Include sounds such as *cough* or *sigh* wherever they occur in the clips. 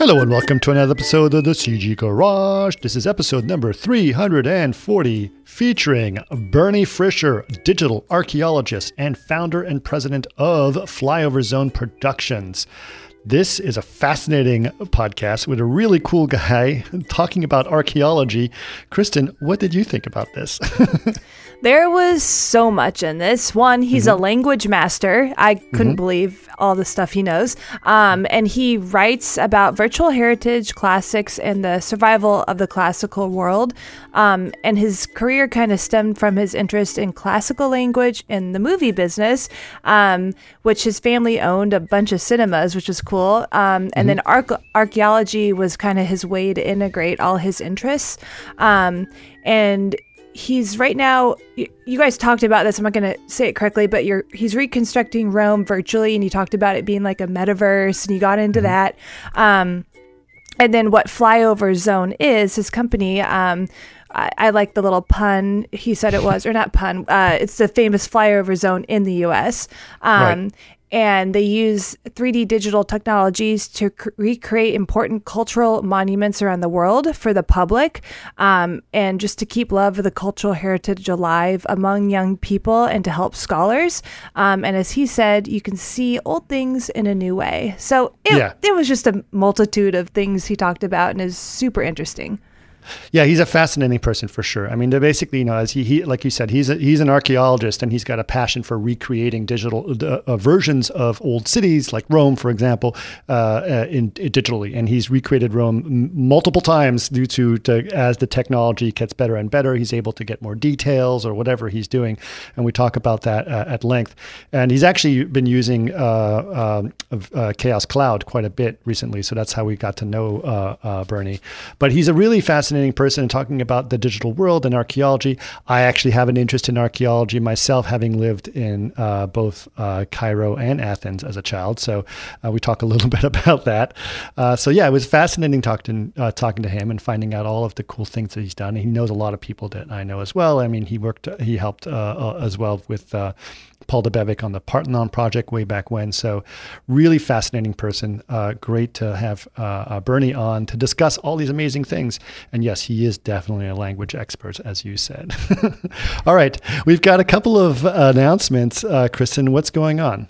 Hello and welcome to another episode of the CG Garage. This is episode number 340, featuring Bernie Frischer, digital archaeologist and founder and president of Flyover Zone Productions. This is a fascinating podcast with a really cool guy *laughs* talking about archaeology. Kristen, what did you think about this? *laughs* There was so much in this. One, he's mm-hmm. a language master. I couldn't mm-hmm. believe all the stuff he knows. Um, and he writes about virtual heritage, classics, and the survival of the classical world. Um, and his career kind of stemmed from his interest in classical language and the movie business, um, which his family owned a bunch of cinemas, which was cool. Um, and mm-hmm. then arch- archaeology was kind of his way to integrate all his interests. Um, and he's right now you guys talked about this i'm not going to say it correctly but you're he's reconstructing rome virtually and you talked about it being like a metaverse and you got into mm-hmm. that. Um, and then what flyover zone is his company um, I, I, like the little pun he said it was or not pun uh, it's the famous flyover zone in the us um, right and they use 3D digital technologies to recreate important cultural monuments around the world for the public um, and just to keep love of the cultural heritage alive among young people and to help scholars. Um, and as he said, you can see old things in a new way. So it, yeah. it was just a multitude of things he talked about and is super interesting. Yeah, he's a fascinating person for sure. I mean, basically, you know, as he, he like you said, he's a, he's an archaeologist and he's got a passion for recreating digital uh, uh versions of old cities, like Rome, for example, uh, uh, in, in, digitally. And he's recreated Rome multiple times due to, to as the technology gets better and better, he's able to get more details or whatever he's doing. And we talk about that uh, at length. And he's actually been using uh, um, Chaos Cloud quite a bit recently, so that's how we got to know Bernie. But he's a really fascinating fascinating person and talking about the digital world and archaeology. I actually have an interest in archaeology myself, having lived in uh, both uh, Cairo and Athens as a child. So uh, we talk a little *laughs* bit about that. Uh, so yeah, it was fascinating talking uh, talking to him and finding out all of the cool things that he's done. He knows a lot of people that I know as well. I mean, he worked, he helped uh, as well with Paul Debevec on the Parthenon project way back when. So, really fascinating person. Uh, great to have uh, uh, Bernie on to discuss all these amazing things. And yes, he is definitely a language expert, as you said. *laughs* all right, we've got a couple of announcements. Uh, Kristen, what's going on?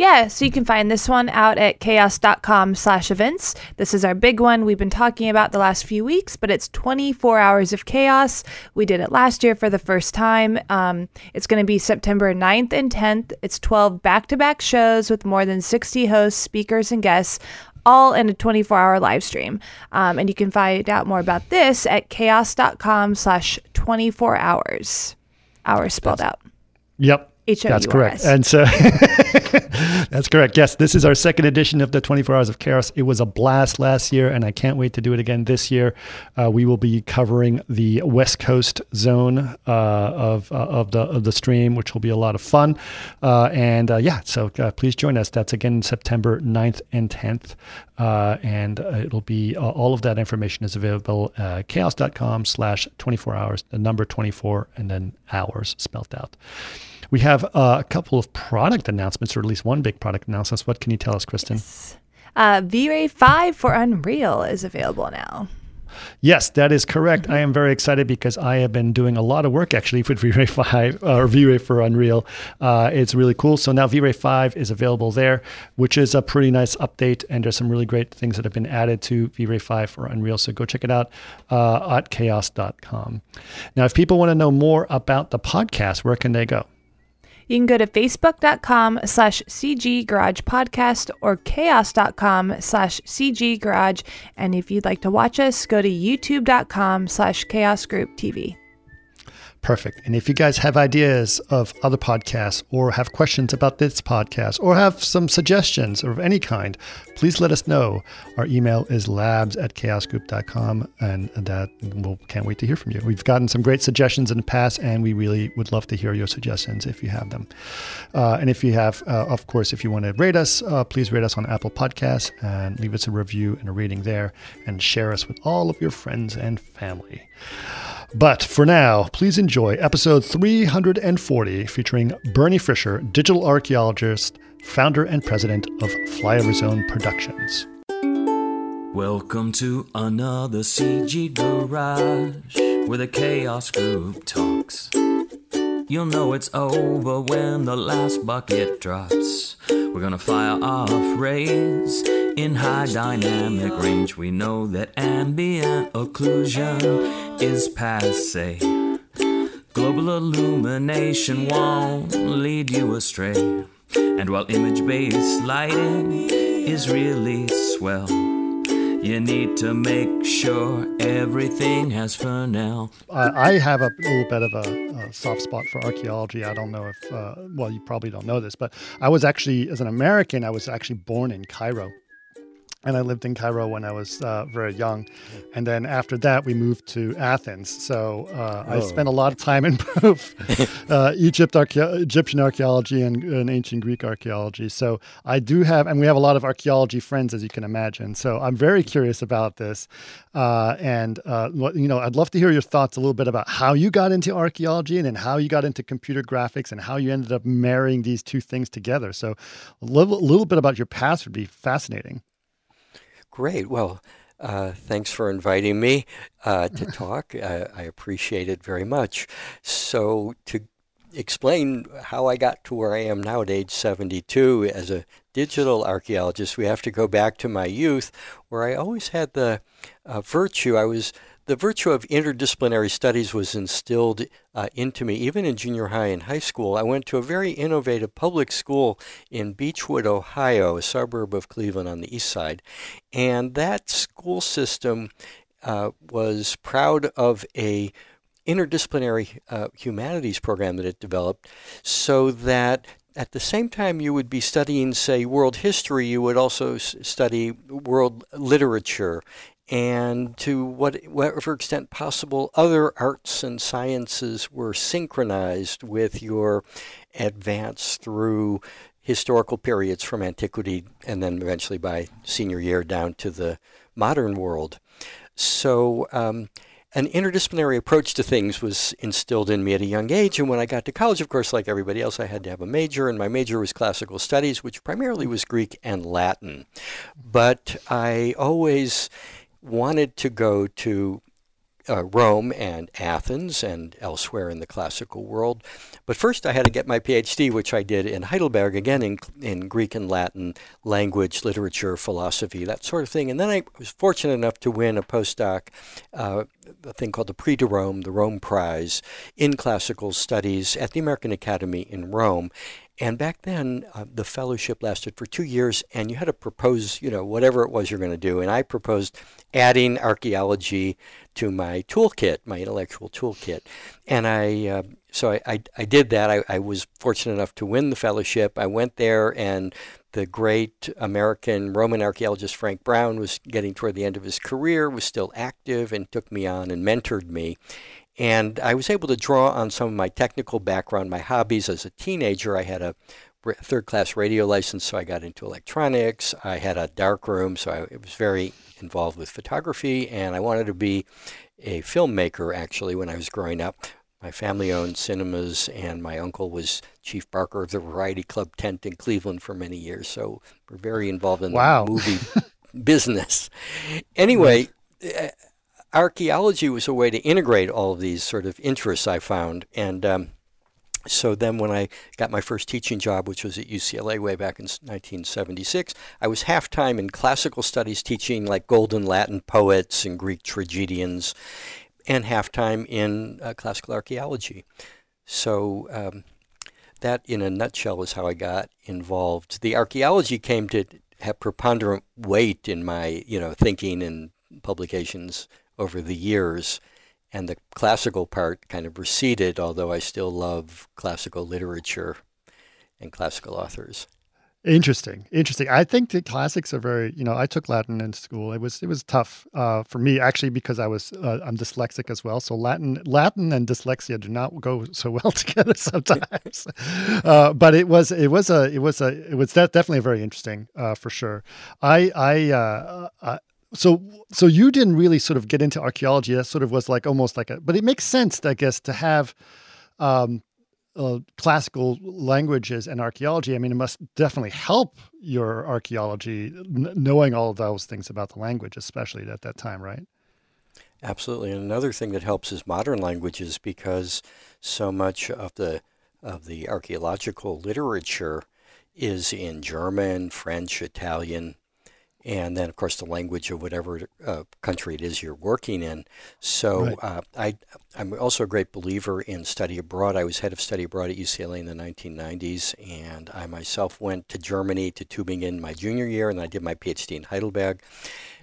Yeah, so you can find this one out at chaos.com slash events. This is our big one we've been talking about the last few weeks, but it's 24 hours of chaos. We did it last year for the first time. Um, it's going to be September 9th and 10th. It's 12 back to back shows with more than 60 hosts, speakers, and guests all in a 24 hour live stream. Um, and you can find out more about this at chaos.com slash 24 hours. Hours spelled That's, out. Yep. That's correct. And so *laughs* that's correct. Yes, this is our second edition of the 24 Hours of Chaos. It was a blast last year, and I can't wait to do it again this year. Uh, we will be covering the West Coast zone uh, of, uh, of, the, of the stream, which will be a lot of fun. Uh, and uh, yeah, so uh, please join us. That's again September 9th and 10th. and it'll be all of that information is available at chaos.com slash 24 hours, the number 24, and then hours spelled out. We have uh, a couple of product announcements, or at least one big product announcement. What can you tell us, Kristen? Yes. Uh, V-Ray 5 for Unreal is available now. Yes, that is correct. Mm-hmm. I am very excited because I have been doing a lot of work actually with *laughs* V-Ray 5 or V-Ray for Unreal. Uh, it's really cool. So now V-Ray 5 is available there, which is a pretty nice update. And there's some really great things that have been added to V-Ray 5 for Unreal. So go check it out uh, at chaos.com. Now, if people want to know more about the podcast, where can they go? You can go to facebook.com slash CG Garage Podcast or chaos.com slash CG Garage. And if you'd like to watch us, go to youtube.com slash chaos group TV. Perfect. And if you guys have ideas of other podcasts or have questions about this podcast or have some suggestions of any kind, please let us know. Our email is labs at chaosgroup.com and that we'll can't wait to hear from you. We've gotten some great suggestions in the past and we really would love to hear your suggestions if you have them. Uh, and if you have, uh, of course, if you want to rate us, uh, please rate us on Apple Podcasts and leave us a review and a rating there and share us with all of your friends and family. But for now, please enjoy episode 340 featuring Bernie Frischer, digital archaeologist, founder and president of Flyover Zone Productions. Welcome to another CG garage where the chaos group talks. You'll know it's over when the last bucket drops. We're gonna fire off rays in high dynamic range. We know that ambient occlusion is passe. Global illumination won't lead you astray. And while image based lighting is really swell, you need to make sure everything has Fresnel. Uh, I have a little bit of a, a, soft spot for archaeology. I don't know if, uh, well, you probably don't know this, but I was actually, as an American, I was actually born in Cairo and I lived in Cairo when I was uh, very young. And then after that, we moved to Athens. So uh, oh. I spent a lot of time in *laughs* both uh, Egypt archae- Egyptian archaeology and, and, ancient Greek archaeology. So I do have, and we have a lot of archaeology friends, as you can imagine. So I'm very curious about this. Uh, and, uh, you know, I'd love to hear your thoughts a little bit about how you got into archaeology and then how you got into computer graphics and how you ended up marrying these two things together. So a little, a little bit about your past would be fascinating. Great. Well, uh, thanks for inviting me uh, to *laughs* talk. Uh, I appreciate it very much. So, to explain how I got to where I am now at age 72 as a digital archaeologist, we have to go back to my youth where I always had the uh, virtue. I was the virtue of interdisciplinary studies was instilled uh, into me even in junior high and high school. I went to a very innovative public school in Beachwood, Ohio, a suburb of Cleveland on the east side. And that school system uh, was proud of a interdisciplinary uh, humanities program that it developed so that at the same time you would be studying, say, world history, you would also study world literature and to what, whatever extent possible, other arts and sciences were synchronized with your advance through historical periods from antiquity and then eventually by senior year down to the modern world. So, um, an interdisciplinary approach to things was instilled in me at a young age. And when I got to college, of course, like everybody else, I had to have a major, and my major was classical studies, which primarily was Greek and Latin. But I always wanted to go to uh, Rome and Athens and elsewhere in the classical world. But first, I had to get my PhD, which I did in Heidelberg, again in, in Greek and Latin language, literature, philosophy, that sort of thing. And then I was fortunate enough to win a postdoc, uh, a thing called the Prix de Rome, the Rome Prize, in classical studies at the American Academy in Rome. And back then, uh, the fellowship lasted for two years, and you had to propose, you know, whatever it was you're going to do. And I proposed adding archaeology to my toolkit, my intellectual toolkit. And I, uh, so I, I, I, did that. I, I was fortunate enough to win the fellowship. I went there, and the great American Roman archaeologist Frank Brown was getting toward the end of his career, was still active, and took me on and mentored me. And I was able to draw on some of my technical background, my hobbies. As a teenager, I had a third class radio license, so I got into electronics. I had a dark room, so I was very involved with photography, and I wanted to be a filmmaker actually when I was growing up. My family owned cinemas, and my uncle was chief barker of the Variety Club tent in Cleveland for many years. So we're very involved in wow. the movie *laughs* business. Anyway, eh, archaeology was a way to integrate all of these sort of interests I found. And um, so then when I got my first teaching job, which was at UCLA way back in 1976, I was half time in classical studies teaching like golden Latin poets and Greek tragedians, and half time in uh, classical archaeology. So um, that, in a nutshell, is how I got involved. The archaeology came to have preponderant weight in my, you know, thinking and publications over the years. And the classical part kind of receded, although I still love classical literature and classical authors. Interesting, interesting. I think the classics are very. You know, I took Latin in school. It was it was tough uh, for me actually because I was uh, I'm dyslexic as well. So Latin Latin and dyslexia do not go so *laughs* well together sometimes. *laughs* uh, but it was it was a it was a it was definitely very interesting uh, for sure. I I uh, so so you didn't really sort of get into archaeology that sort of was like almost like a but it makes sense i guess to have um uh, classical languages and archaeology, I mean, it must definitely help your archaeology n- knowing all of those things about the language, especially at that time, right? Absolutely. And another thing that helps is modern languages because so much of the of the archaeological literature is in German, French, Italian, and then of course the language of whatever uh, country it is you're working in. So right. uh, I, I'm also a great believer in study abroad. I was head of study abroad at UCLA in the 1990s, and I myself went to Germany to Tübingen my junior year, and I did my PhD in Heidelberg.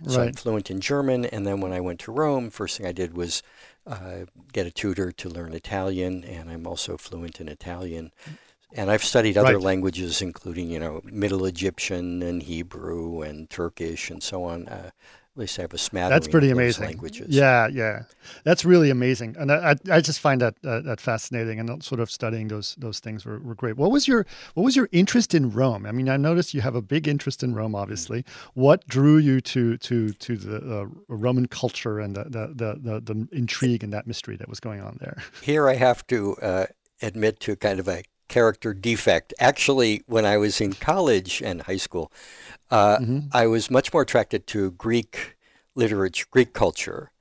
So right. I'm fluent in German, and then when I went to Rome, first thing I did was uh, get a tutor to learn Italian, and I'm also fluent in Italian. And I've studied other right. languages, including, you know, Middle Egyptian and Hebrew and Turkish and so on. Uh, at least I have a smattering. That's pretty amazing. Languages. Yeah, yeah, that's really amazing, and I, I just find that uh, that fascinating, and sort of studying those those things were, were great. What was your what was your interest in Rome? I mean, I noticed you have a big interest in Rome. Obviously, what drew you to to to the uh, Roman culture and the the, the the, the intrigue and that mystery that was going on there? Here, I have to uh, admit to kind of a character defect. Actually, when I was in college and high school, uh, mm-hmm. I was much more attracted to Greek literature, Greek culture.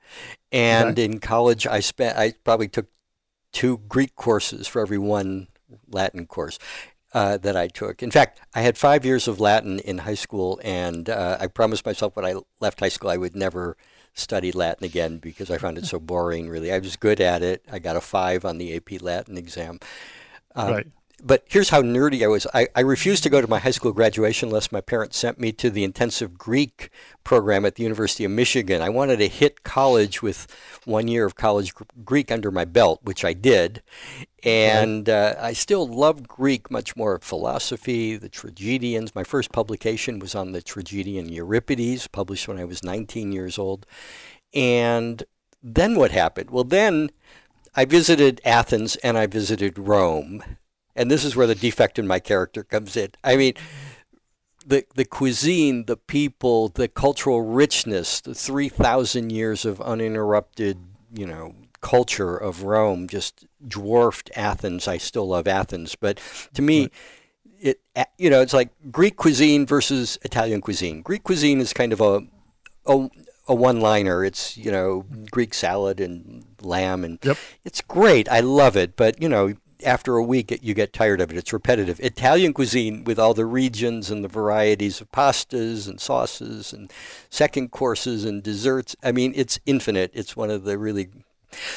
And in college, I spent I probably took two Greek courses for every one Latin course. Uh, that I took. In fact, I had five years of Latin in high school, and uh, I promised myself when I left high school I would never study Latin again because I found it so boring. Really, I was good at it. I got a five on the AP Latin exam. Um, right but here's how nerdy I was. I, I, refused to go to my high school graduation unless my parents sent me to the intensive Greek program at the University of Michigan. I wanted to hit college with one year of college Greek under my belt, which I did. And uh, I still love Greek much more. Philosophy, the tragedians. My first publication was on the tragedian Euripides, published when I was 19 years old. And then what happened? Well, then I visited Athens and I visited Rome and this is where the defect in my character comes in. I mean, the the cuisine, the people, the cultural richness, the three thousand years of uninterrupted, you know, culture of Rome just dwarfed Athens. I still love Athens, but to me. It you know it's like Greek cuisine versus Italian cuisine. Greek cuisine is kind of a a, a one liner. It's you know Greek salad and lamb and yep. it's great. I love it, but you know after a week you get tired of it. It's repetitive. Italian cuisine with all the regions and the varieties of pastas and sauces and second courses and desserts. I mean, it's infinite. It's one of the really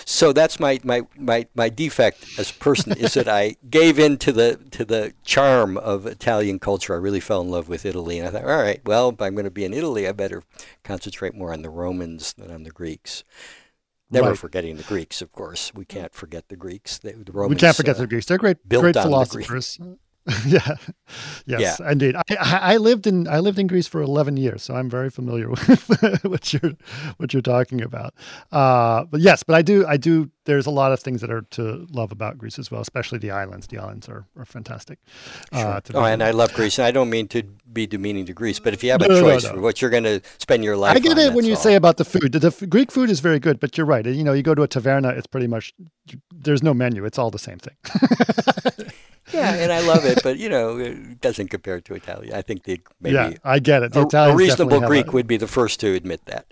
so that's my, my, my, my defect as a person is that I *laughs* gave in to the to the charm of Italian culture. I really fell in love with Italy, and I thought, all right, well, if I'm going to be in Italy, I better concentrate more on the Romans than on the Greeks. Never right. forgetting the Greeks, of course. We can't forget the Greeks. the Romans. We can't forget uh, the Greeks. They're great, great philosophers. *laughs* yeah, yes, yeah. indeed. I, I, lived in I lived in Greece for eleven years, so I'm very familiar *laughs* with what you're what you're talking about. Uh, but yes, but I do I do. There's a lot of things that are to love about Greece as well, especially the islands. The islands are, are fantastic. Uh, sure. oh, and I love Greece, and I don't mean to be demeaning to Greece, but if you have a no, choice no, no, for what you're going to spend your life, I get on, it when you all. say about the food. The, the Greek food is very good, but you're right. You know, you go to a taverna, it's pretty much there's no menu. It's all the same thing. *laughs* Yeah, and I love it, but you know, it doesn't compare to Italian. I think the maybe yeah, I get it. The a, a reasonable Greek a, would be the first to admit that.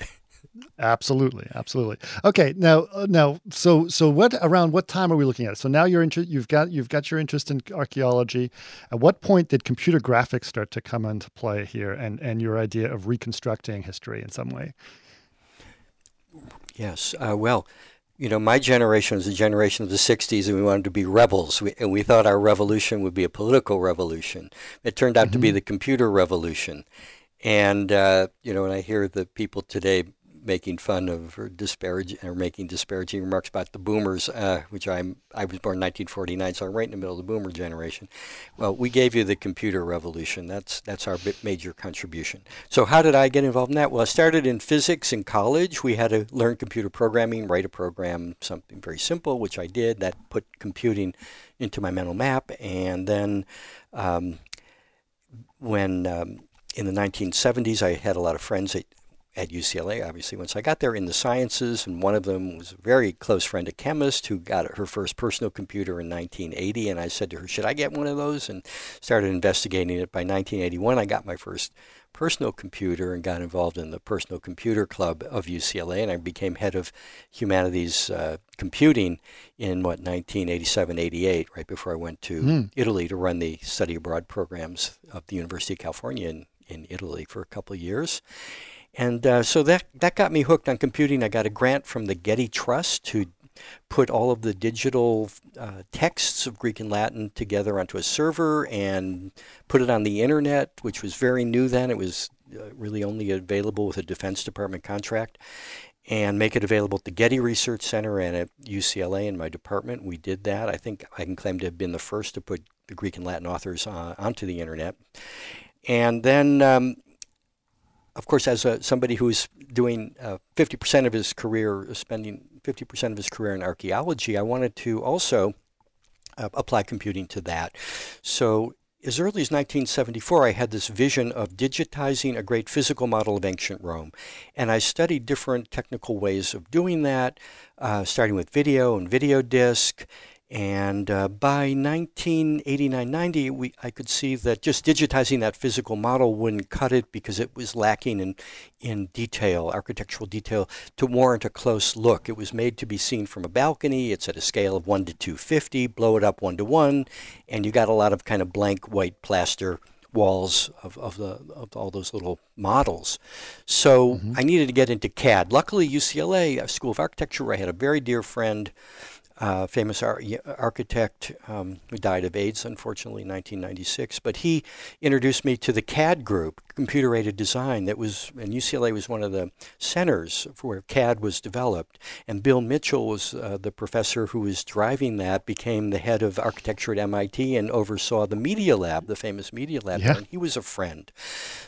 Absolutely, absolutely. Okay, now, uh, now, so, so, what around what time are we looking at? So now you're inter- you've got you've got your interest in archaeology. At what point did computer graphics start to come into play here, and and your idea of reconstructing history in some way? Yes. Uh, well, you know, my generation was a generation of the 60s and we wanted to be rebels. We, and we thought our revolution would be a political revolution. It turned out mm-hmm. to be mm-hmm. the computer revolution. And, uh, you know, when I hear the people today making fun of or or making disparaging remarks about the boomers, uh, which I'm I was born in 1949, so I'm right in the middle of the boomer generation. Well, we gave you the computer revolution. That's that's our major contribution. So how did I get involved in that? Well, I started in physics in college. We had to learn computer programming, write a program, something very simple, which I did. That put computing into my mental map, and then um, when um, in the 1970s, I had a lot of friends that at UCLA, obviously, once I got there in the sciences, and one of them was a very close friend, a chemist who got her first personal computer in 1980. And I said to her, Should I get one of those? And started investigating it. By 1981, I got my first personal computer and got involved in the Personal Computer Club of UCLA, and I became head of humanities uh, computing in what 1987, 88, right before I went to mm. Italy to run the study abroad programs of the University of California in, in Italy for a couple of years. And uh, so that, that got me hooked on computing. I got a grant from the Getty Trust to put all of the digital uh, texts of Greek and Latin together onto a server and put it on the internet, which was very new then. It was uh, really only available with a Defense Department contract. And make it available at the Getty Research Center and at UCLA in my department. We did that. I think I can claim to have been the first to put the Greek and Latin authors uh, onto the internet. And then um, of course, as a, somebody who's doing uh, 50% of his career, spending 50% of his career in archaeology, I wanted to also uh, apply computing to that. So as early as 1974, I had this vision of digitizing a great physical model of ancient Rome. And I studied different technical ways of doing that, uh, starting with video and video disc and uh, by 1989-90, we, I could see that just digitizing that physical model wouldn't cut it because it was lacking in, in detail, architectural detail, to warrant a close look. It was made to be seen from a balcony. It's at a scale of 1 to 250, blow it up 1 to 1, and you got a lot of kind of blank white plaster walls of, of, the, of all those little models. So mm-hmm. I needed to get into CAD. Luckily, UCLA, School of Architecture, where I had a very dear friend uh, famous ar- architect um, who died of AIDS, unfortunately, in 1996. But he introduced me to the CAD group, computer aided design, that was, and UCLA was one of the centers for where CAD was developed. And Bill Mitchell was uh, the professor who was driving that, became the head of architecture at MIT, and oversaw the Media Lab, the famous Media Lab. Yeah. And he was a friend.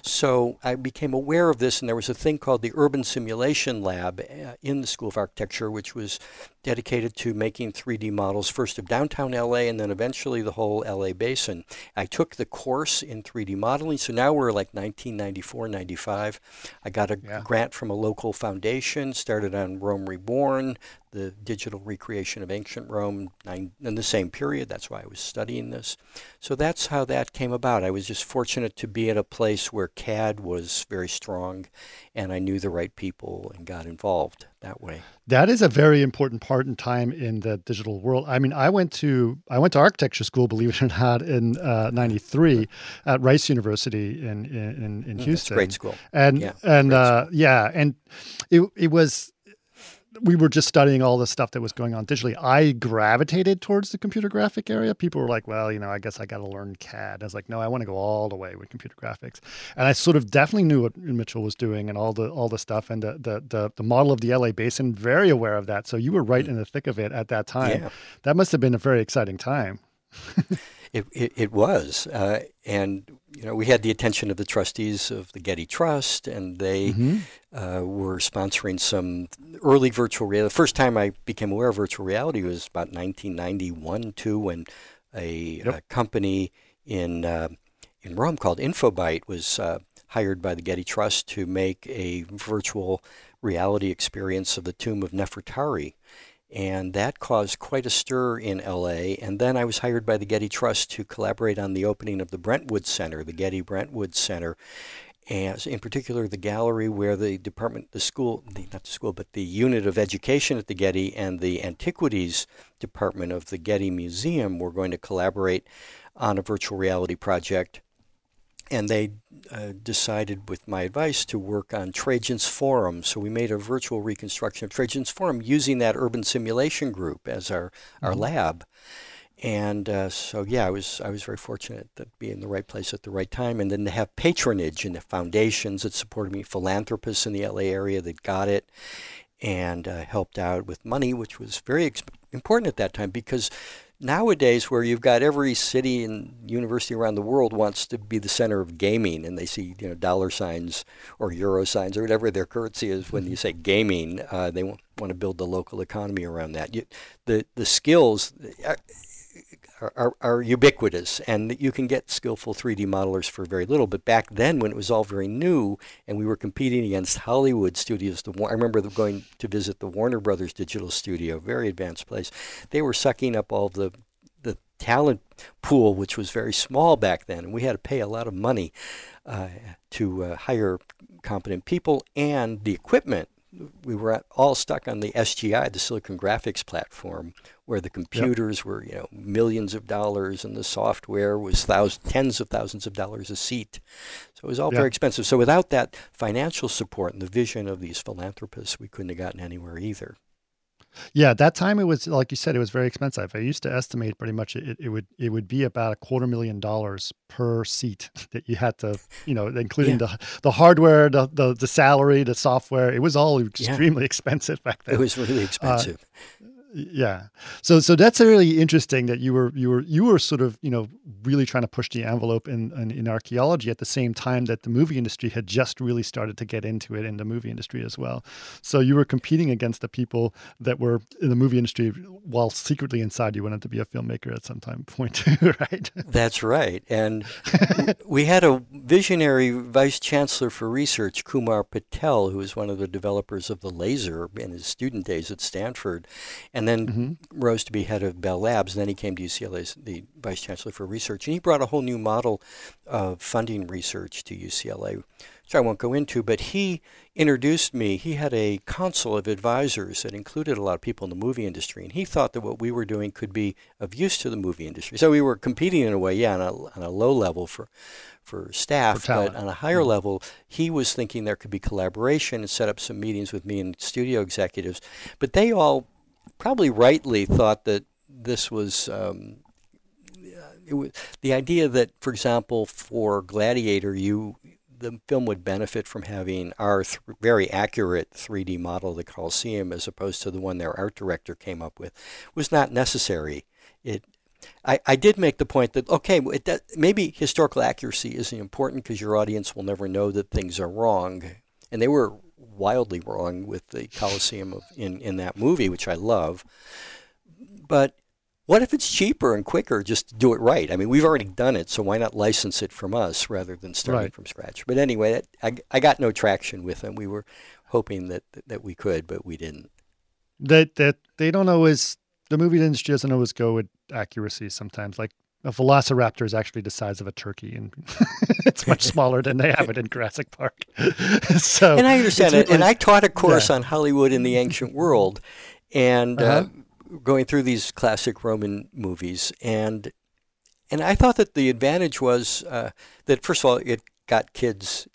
So I became aware of this, and there was a thing called the Urban Simulation Lab uh, in the School of Architecture, which was dedicated to making 3D models, first of downtown LA and then eventually the whole LA basin. I took the course in 3D modeling, so now we're like 1994, 95. I got a yeah. grant from a local foundation, started on Rome Reborn, the digital recreation of ancient Rome in the same period. That's why I was studying this. So that's how that came about. I was just fortunate to be at a place where CAD was very strong and I knew the right people and got involved that way. That is a very important part in time in the digital world. I mean, I went to I went to architecture school, believe it or not, in '93 uh, at Rice University in in, in mm, Houston. great school. And yeah, and uh, yeah, and it it was we were just studying all the stuff that was going on digitally. I gravitated towards the computer graphic area. People were like, well, you know, I guess I got to learn CAD. I was like, no, I want to go all the way with computer graphics. And I sort of definitely knew what Mitchell was doing and all the all the stuff and the the the, the model of the LA basin, very aware of that. So you were right hmm. in the thick of it at that time. Yeah. That must have been a very exciting time. *laughs* It, it, it was. Uh, and, you know, we had the attention of the trustees of the Getty Trust, and they mm-hmm. uh, were sponsoring some early virtual reality. The first time I became aware of virtual reality was about 1991, too, when a, yep. a company in, uh, in Rome called Infobyte was uh, hired by the Getty Trust to make a virtual reality experience of the tomb of Nefertari and that caused quite a stir in LA. And then I was hired by the Getty Trust to collaborate on the opening of the Brentwood Center, the Getty Brentwood Center, and in particular the gallery where the department, the school, the, not the school, but the unit of education at the Getty and the antiquities department of the Getty Museum were going to collaborate on a virtual reality project and they uh, decided, with my advice, to work on Trajan's Forum. So we made a virtual reconstruction of Trajan's Forum using that urban simulation group as our, our mm-hmm. lab. And uh, so, yeah, I was I was very fortunate to be in the right place at the right time, and then to have patronage and the foundations that supported me, philanthropists in the LA area that got it, and uh, helped out with money, which was very exp- important at that time because nowadays where you've got every city and university around the world wants to be the center of gaming and they see you know dollar signs or euro signs or whatever their currency is when you say gaming uh, they want, want to build the local economy around that. You, the the skills uh, are, are, ubiquitous, and you can get skillful 3D modelers for very little. But back then, when it was all very new, and we were competing against Hollywood studios, the, I remember going to visit the Warner Brothers Digital Studio, very advanced place. They were sucking up all the the talent pool, which was very small back then, and we had to pay a lot of money uh, to uh, hire competent people and the equipment we were all stuck on the SGI, the Silicon Graphics platform, where the computers yep. were, you know, millions of dollars and the software was thousands, tens of thousands of dollars a seat. So it was all yep. very expensive. So without that financial support and the vision of these philanthropists, we couldn't have gotten anywhere either. Yeah, that time it was like you said, it was very expensive. I used to estimate pretty much it, it would it would be about a quarter million dollars per seat *laughs* that you had to, you know, including yeah. the the hardware, the, the, the salary, the software. It was all extremely yeah. *laughs* expensive back then. It was really expensive. Uh, yeah. So so that's really interesting that you were you were you were sort of you know really trying to push the envelope in, in, in archaeology at the same time that the movie industry had just really started to get into it in the movie industry as well. So you were competing against the people that were in the movie industry while secretly inside you wanted to be a filmmaker at some time *laughs* point too right? That's right. And *laughs* we had a visionary vice chancellor for research kumar patel who was one of the developers of the laser in his student days at stanford. and then mm-hmm. rose to be head of Bell Labs. And then he came to UCLA as the vice chancellor for research, and he brought a whole new model of funding research to UCLA, which I won't go into. But he introduced me. He had a council of advisors that included a lot of people in the movie industry, and he thought that what we were doing could be of use to the movie industry. So we were competing in a way, yeah, on a, on a low level for for staff, for but on a higher mm-hmm. level, he was thinking there could be collaboration and set up some meetings with me and studio executives. But they all probably rightly thought that this was um, was the idea that, for example, for Gladiator, you the film would benefit from having our th- very accurate 3D model of the Colosseum as opposed to the one their art director came up with was not necessary. It I, I did make the point that okay, it, that, maybe historical accuracy isn't important because your audience will never know that things are wrong, and they were wildly wrong with the Colosseum of, in, in that movie, which I love. But what if it's cheaper and quicker just to do it right? I mean, we've already done it, so why not license it from us rather than starting right. from scratch? But anyway, I, I got no traction with them. We were hoping that, that we could, but we didn't. That that they don't always the movie industry doesn't always go with accuracy sometimes. Like a velociraptor is actually the size of a turkey and *laughs* it's much *laughs* smaller than they have it in Jurassic Park. *laughs* so And I understand it. and I taught a course yeah. on Hollywood in the ancient world and uh, uh-huh. uh, going through these classic Roman movies and and I thought that the advantage was uh, that first of all it got kids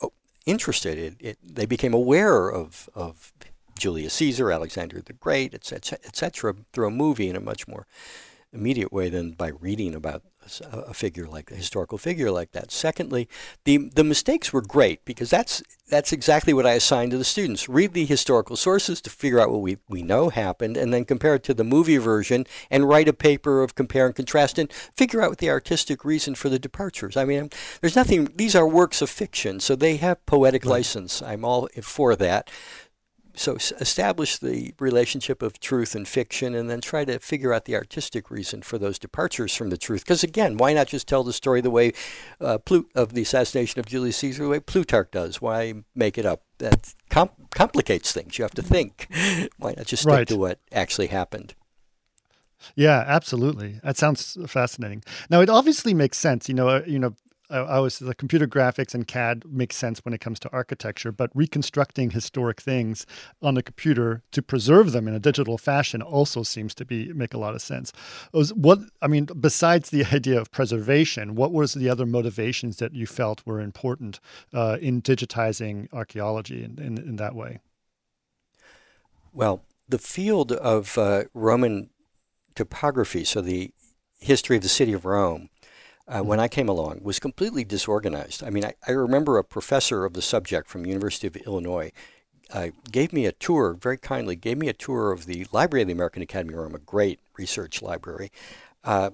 oh, interested. It, it, they became aware of of Julius Caesar, Alexander the Great, etc., etc., through a movie in a much more immediate way than by reading about a figure like a historical figure like that. Secondly, the the mistakes were great because that's that's exactly what I assigned to the students. Read the historical sources to figure out what we, we know happened and then compare it to the movie version and write a paper of compare and contrast and figure out what the artistic reason for the departures. I mean, there's nothing these are works of fiction, so they have poetic right. license. I'm all for that so establish the relationship of truth and fiction and then try to figure out the artistic reason for those departures from the truth because again why not just tell the story the way uh, Plut- of the assassination of julius caesar the way plutarch does why make it up that com- complicates things you have to think *laughs* why not just stick right. to what actually happened yeah, absolutely. That sounds fascinating. Now, it obviously makes sense. You know, uh, you know, I, was the computer graphics and CAD makes sense when it comes to architecture, but reconstructing historic things on the computer to preserve them in a digital fashion also seems to be make a lot of sense. Was what I mean, besides the idea of preservation, what was the other motivations that you felt were important uh, in digitizing archaeology in, in, in, that way? Well, the field of uh, Roman topography, so the history of the city of Rome, uh, when I came along was completely disorganized. I mean, I, I remember a professor of the subject from University of Illinois uh, gave me a tour, very kindly, gave me a tour of the Library of the American Academy of Rome, a great research library, uh,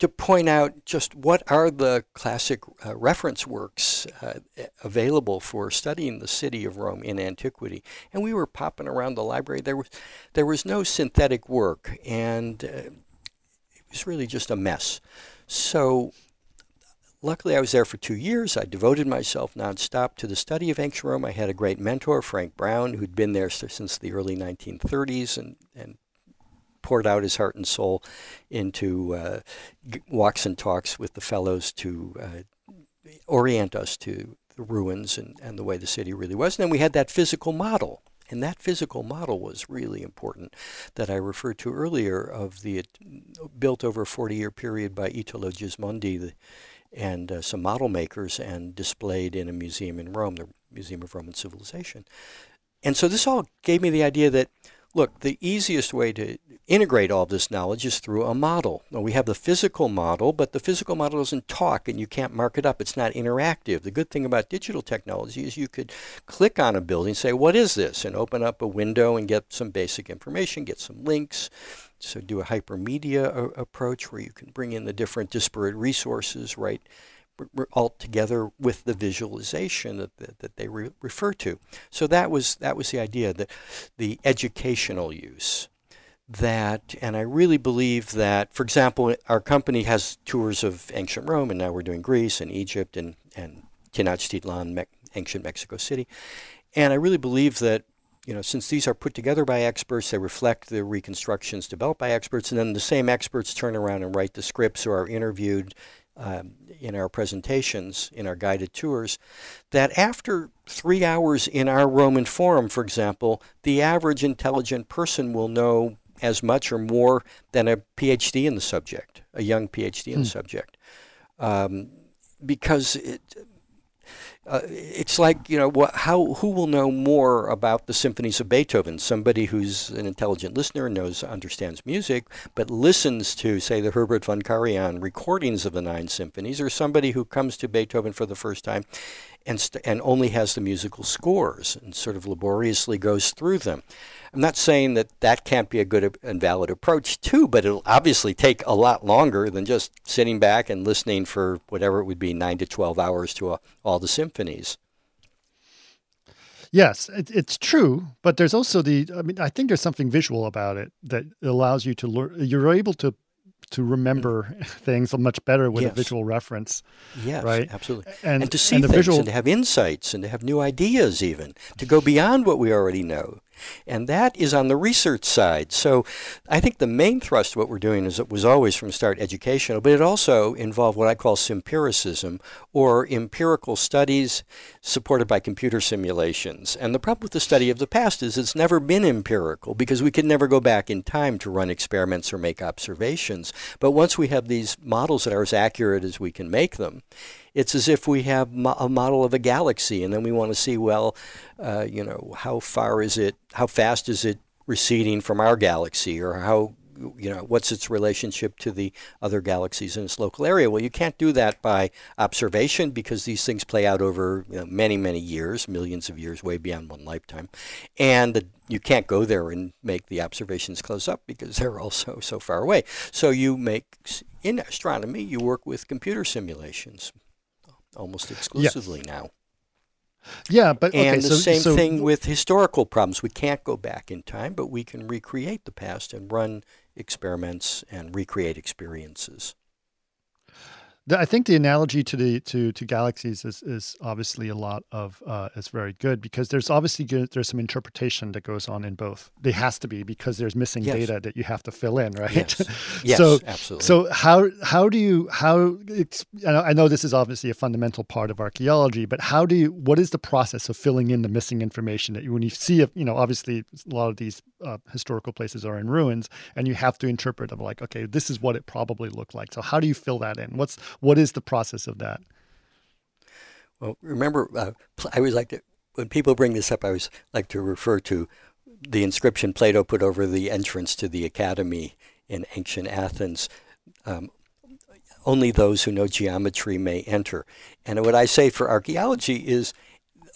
to point out just what are the classic uh, reference works uh, available for studying the city of Rome in antiquity. And we were popping around the library. There was there was no synthetic work, and uh, was really just a mess. So luckily, I was there for two years. I devoted myself nonstop to the study of ancient Rome. I had a great mentor, Frank Brown, who'd been there since the early 1930s and, and poured out his heart and soul into uh, walks and talks with the fellows to uh, orient us to the ruins and, and the way the city really was. And then we had that physical model. And that physical model was really important that I referred to earlier of the built over a 40 year period by Italo Gismondi, and uh, some model makers and displayed in a museum in Rome, the Museum of Roman Civilization. And so this all gave me the idea that, look, the easiest way to integrate all this knowledge is through a model. Now, we have the physical model, but the physical model doesn't talk and you can't mark it up. It's not interactive. The good thing about digital technology is you could click on a building, say, what is this? And open up a window and get some basic information, get some links so do a hypermedia approach where you can bring in the different disparate resources right all together with the visualization that, that, that they re- refer to. So that was that was the idea that the educational use that and I really believe that for example our company has tours of ancient Rome and now we're doing Greece and Egypt and and Tenochtitlan Me- ancient Mexico City and I really believe that you know, since these are put together by experts, they reflect the reconstructions developed by experts, and then the same experts turn around and write the scripts or are interviewed um, in our presentations, in our guided tours, that after three hours in our Roman Forum, for example, the average intelligent person will know as much or more than a PhD in the subject, a young PhD in hmm. the subject. Um, because it, uh, it's like you know what, how who will know more about the symphonies of Beethoven? Somebody who's an intelligent listener knows understands music, but listens to say the Herbert von Karajan recordings of the nine symphonies, or somebody who comes to Beethoven for the first time and st- and only has the musical scores and sort of laboriously goes through them. I'm not saying that that can't be a good and valid approach too, but it'll obviously take a lot longer than just sitting back and listening for whatever it would be nine to 12 hours to uh, all the symphonies. Yes, it, it's true, but there's also the. I mean, I think there's something visual about it that allows you to learn. You're able to to remember *laughs* things much better with yes. a visual reference. Yes, right? absolutely. And, and to see and things visual... and to have insights and to have new ideas even, to go beyond what we already know. And that is on the research side. So I think the main thrust of what we're doing is it was always from start educational, but it also involved what I call empiricism or empirical studies supported by computer simulations. And the problem with the study of the past is it's never been empirical because we can never go back in time to run experiments or make observations. But once we have these models that are as accurate as we can make them, it's as if we have a model of a galaxy, and then we want to see, well, uh, you know, how far is it, how fast is it receding from our galaxy, or how you know what's its relationship to the other galaxies in its local area? Well you can't do that by observation because these things play out over you know, many many years millions of years way beyond one lifetime. And the, you can't go there and make the observations close up because they're also so far away. So you make in astronomy you work with computer simulations almost exclusively yeah. now. Yeah, but okay, and the so, same so, thing with historical problems. We can't go back in time, but we can recreate the past and run experiments and recreate experiences. I think the analogy to the to to galaxies is is obviously a lot of uh, is very good because there's obviously good, there's some interpretation that goes on in both. There has to be because there's missing yes. data that you have to fill in, right? Yes, *laughs* yes so, absolutely. So how how do you how I know, I know this is obviously a fundamental part of archaeology, but how do you what is the process of filling in the missing information that you when you see you know obviously a lot of these uh, historical places are in ruins and you have to interpret them like okay this is what it probably looked like. So how do you fill that in? What's what is the process of that? Well, remember, uh, I always like to, when people bring this up, I always like to refer to the inscription Plato put over the entrance to the academy in ancient Athens. Um, only those who know geometry may enter. And what I say for archaeology is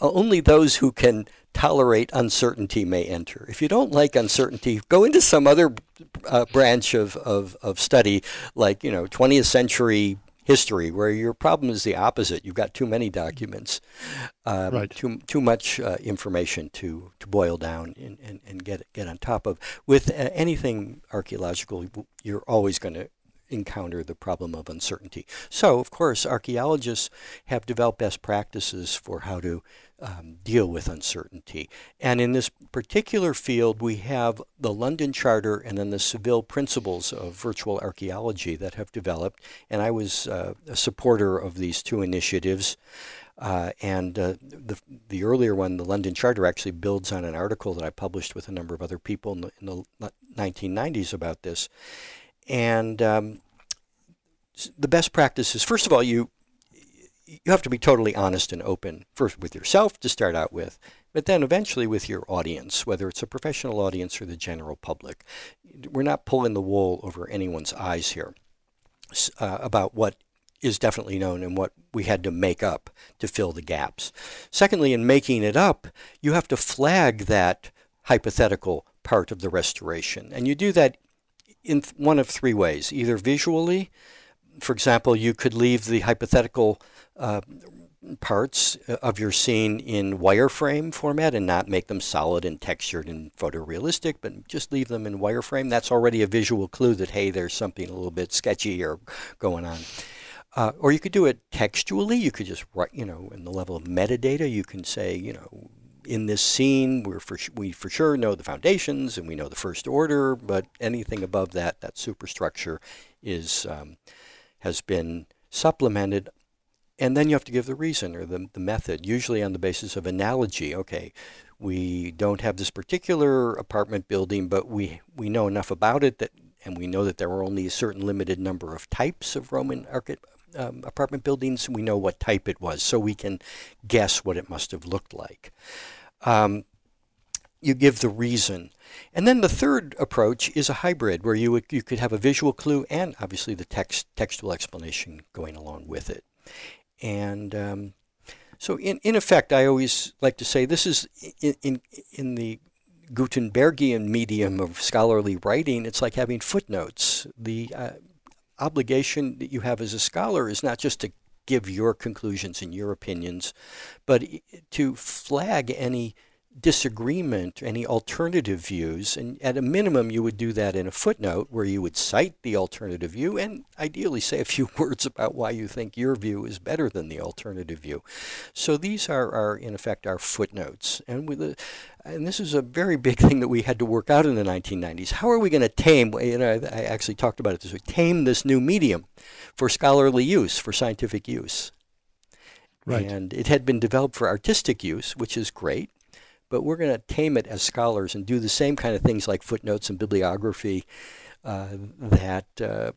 only those who can tolerate uncertainty may enter. If you don't like uncertainty, go into some other uh, branch of, of, of study, like, you know, 20th century history, where your problem is the opposite. You've got too many documents, um, right. too too much uh, information to, to boil down and, and, and get get on top of. With uh, anything archaeological, you're always going to encounter the problem of uncertainty. So, of course, archaeologists have developed best practices for how to um, deal with uncertainty. And in this particular field, we have the London Charter and then the Seville Principles of Virtual Archaeology that have developed. And I was uh, a supporter of these two initiatives. Uh, and uh, the, the earlier one, the London Charter, actually builds on an article that I published with a number of other people in the, in the 1990s about this. And um, the best practice is, first of all, you you have to be totally honest and open first with yourself to start out with, but then eventually with your audience, whether it's a professional audience or the general public. We're not pulling the wool over anyone's eyes here uh, about what is definitely known and what we had to make up to fill the gaps. Secondly, in making it up, you have to flag that hypothetical part of the restoration. And you do that in one of three ways either visually, for example, you could leave the hypothetical uh, parts of your scene in wireframe format and not make them solid and textured and photorealistic, but just leave them in wireframe. That's already a visual clue that, hey, there's something a little bit sketchy or going on. Uh, or you could do it textually. You could just write, you know, in the level of metadata, you can say, you know, in this scene, we're for, we for sure know the foundations and we know the first order, but anything above that, that superstructure is um, has been supplemented and then you have to give the reason or the, the method, usually on the basis of analogy. Okay, we don't have this particular apartment building, but we, we know enough about it that, and we know that there are only a certain limited number of types of Roman um, apartment buildings. We know what type it was, so we can guess what it must have looked like. Um, you give the reason. And then the third approach is a hybrid where you, you could have a visual clue and obviously the text textual explanation going along with it. And um, so, in, in effect, I always like to say this is in, in, in the Gutenbergian medium of scholarly writing, it's like having footnotes. The uh, obligation that you have as a scholar is not just to give your conclusions and your opinions, but to flag any disagreement, any alternative views, and at a minimum, you would do that in a footnote where you would cite the alternative view and ideally say a few *laughs* words about why you think your view is better than the alternative view. So these are, are in effect, our footnotes. And, with the, and this is a very big *laughs* thing that we had to work out in the 1990s. How are we going to tame, you know, I actually talked about it this week, tame this new medium for scholarly use, for scientific use? Right. And it had been developed for artistic use, which is great but we're going to tame it as scholars and do the same kind of things like footnotes and bibliography uh, that uh,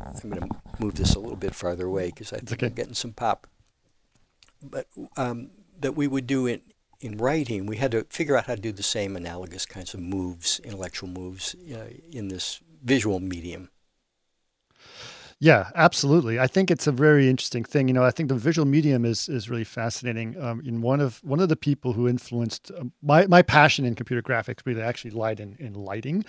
I'm going to move this a little bit farther away because I think okay. I'm getting some pop. But um, that we would do in, in writing, we had to figure out how to do the same analogous kinds of moves, intellectual moves, uh, in this visual medium. Yeah, absolutely. I think it's a very interesting thing. You know, I think the visual medium is is really fascinating. Um, in one of one of the people who influenced um, my my passion in computer graphics really actually lied in, in lighting,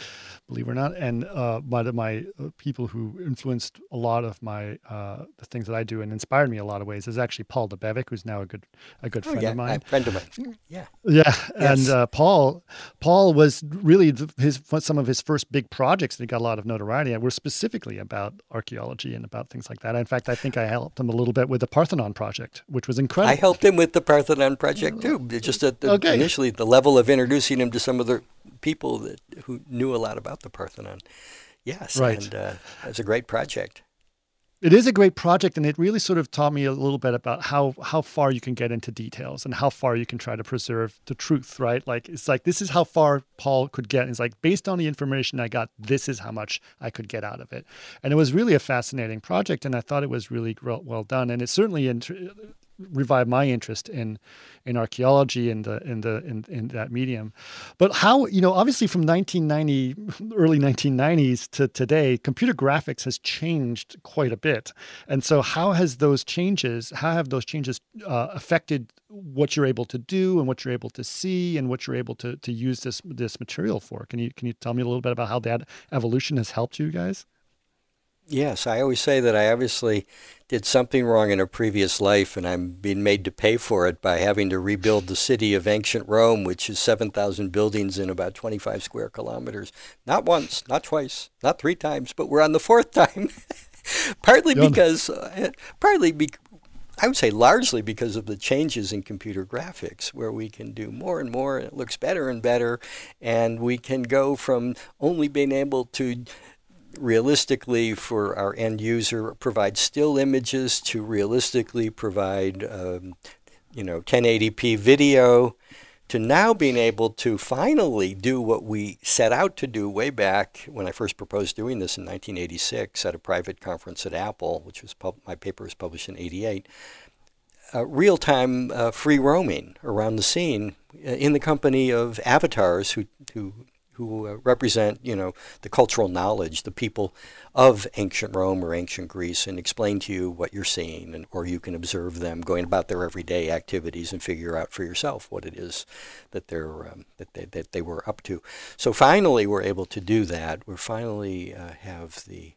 believe it or not. And uh, one of my uh, people who influenced a lot of my uh, the things that I do and inspired me a lot of ways is actually Paul Debevec, who's now a good a good oh, friend yeah, of mine. A friend of mine. Yeah. Yeah, yes. and uh, Paul Paul was really his some of his first big projects that got a lot of notoriety were specifically about archaeology and about things like that. In fact, I think I helped him a little bit with the Parthenon project, which was incredible. I helped him with the Parthenon project too. Just at the, okay. initially the level of introducing him to some of the people that who knew a lot about the Parthenon. Yes, right. and uh, it was a great project it is a great project and it really sort of taught me a little bit about how how far you can get into details and how far you can try to preserve the truth right? Like it's like this is how far paul could get. And it's like based on the information i got this is how much i could get out of it. And it was really a fascinating project and i thought it was really well done. And it certainly revived my interest in in archaeology in the in the in, in that medium. But how you know obviously from 1990 *laughs* early 1990s to today, computer graphics has changed quite a bit. And so how has those changes? How have those changes uh, affected what you're able to do and what you're able to see and what you're able to to use this this material for? Can you can you tell me a little bit about how that evolution has helped you guys? Yes, I always say that I obviously did something wrong in a previous life, and I'm being made to pay for it by having to rebuild the city of ancient Rome, which is 7,000 buildings in about 25 square kilometers. Not once, not twice, not three times, but we're on the fourth *laughs* time. partly because, uh, partly be, I would say largely because of the changes in computer graphics, where we can do more and more, and it looks better and better, and we can go from only being able to realistically for our end user provide still images to realistically provide um, you know 1080p video to now being able to finally do what we set out to do way back when I first proposed doing this in 1986 at a private conference at Apple, which was my paper was published in 88. Uh, real-time uh, free roaming around the scene uh, in the company of avatars who, who who uh, represent, you know, the cultural knowledge, the people of ancient Rome or ancient Greece, and explain to you what you're seeing, and or you can observe them going about their everyday activities and figure out for yourself what it is that they're um, that they that they were up to. So finally, we're able to do that. We finally uh, have the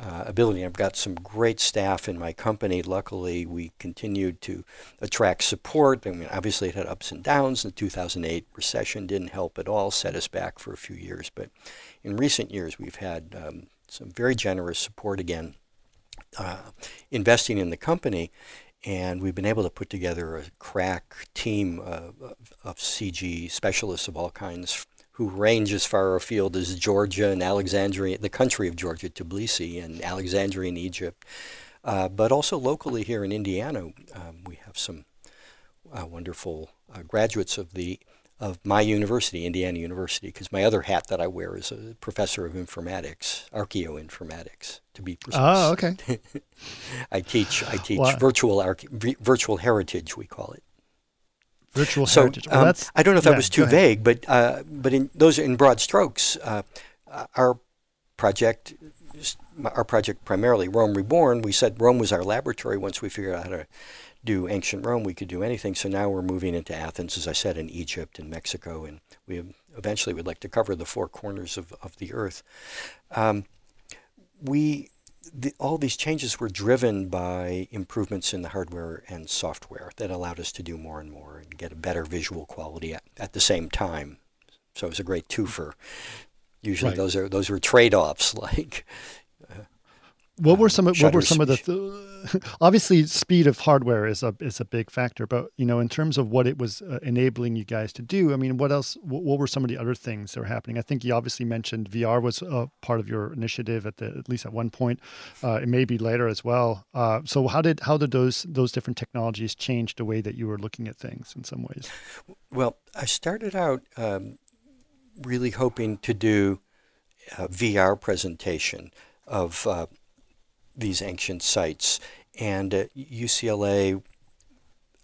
uh, ability. I've got some great staff in my company. Luckily, we continued to attract support. I mean, obviously, it had ups and downs. The 2008 recession didn't help at all, set us back for a few years. But in recent years, we've had um, some very generous support again, uh, investing in the company. And we've been able to put together a crack team of, of CG specialists of all kinds who range as far afield as Georgia and Alexandria, the country of Georgia, Tbilisi, and Alexandria in Egypt, uh, but also locally here in Indiana, um, we have some uh, wonderful uh, graduates of the of my university, Indiana University, because my other hat that I wear is a professor of informatics, archaeoinformatics, to be precise. Oh, okay. *laughs* I teach I teach wow. virtual arche- virtual heritage, we call it. Virtual so, heritage. Well, um, I don't know if that was too vague, but uh, but in those in broad strokes, uh, our project, our project primarily Rome Reborn. We said Rome was our laboratory. Once we figured out how to do ancient Rome, we could do anything. So now we're moving into Athens, as I said, in Egypt and Mexico, and we eventually would like to cover the four corners of, of the earth. Um, we the, all these changes were driven by improvements in the hardware and software that allowed us to do more and more and get a better visual quality at, at the same time. So it was a great twofer. Usually right. those are those were trade-offs *laughs* like what were some? Of, what were some of the? Th- *laughs* obviously, speed of hardware is a is a big factor, but you know, in terms of what it was uh, enabling you guys to do, I mean, what else? What, what, were some of the other things that were happening? I think you obviously mentioned VR was a part of your initiative at the at least at one point. Uh, it may be later as well. Uh, so how did how did those those different technologies change the way that you were looking at things in some ways? Well, I started out um, really hoping to do a VR presentation of uh, these ancient sites. And uh, UCLA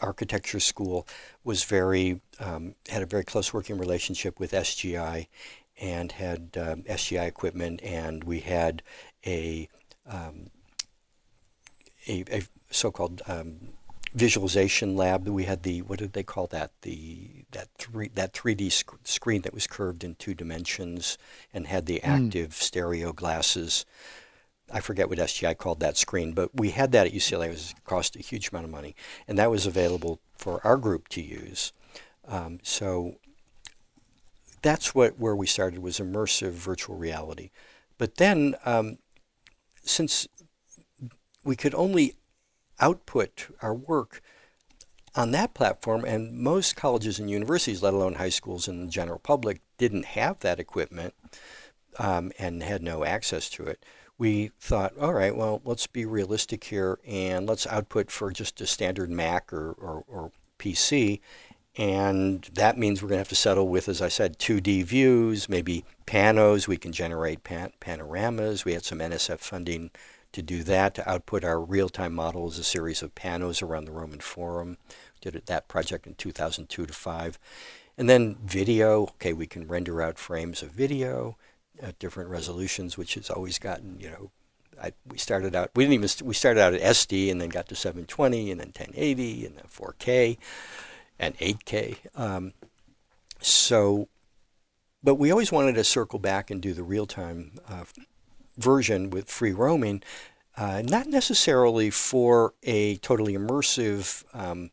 Architecture School was very um, had a very close working relationship with SGI, and had um, SGI equipment, and we had a um, a, a, so-called um, visualization lab. We had the what did they call that? The that three that 3D sc- screen that was curved in two dimensions and had the hmm. active mm. stereo glasses I forget what SGI called that screen, but we had that at UCLA. It was cost a huge amount of money, and that was available for our group to use. Um, so that's what where we started was immersive virtual reality. But then, um, since we could only output our work on that platform, and most colleges and universities, let alone high schools and the general public, didn't have that equipment um, and had no access to it we thought, all right, well, let's be realistic here and let's output for just a standard Mac or, or, or PC. And that means we're going to have to settle with, as I said, 2D views, maybe panos. We can generate pan- panoramas. We had some NSF funding to do that, to output our real time model as a series of panos around the Roman Forum. Did that project in 2002 to 5. And then video, okay, we can render out frames of video at different resolutions, which has always gotten, you know, I, we started out, we didn't even, we started out at SD and then got to 720 and then 1080 and then 4K and 8K. Um, so, but we always wanted to circle back and do the real time uh, version with free roaming, uh, not necessarily for a totally immersive um,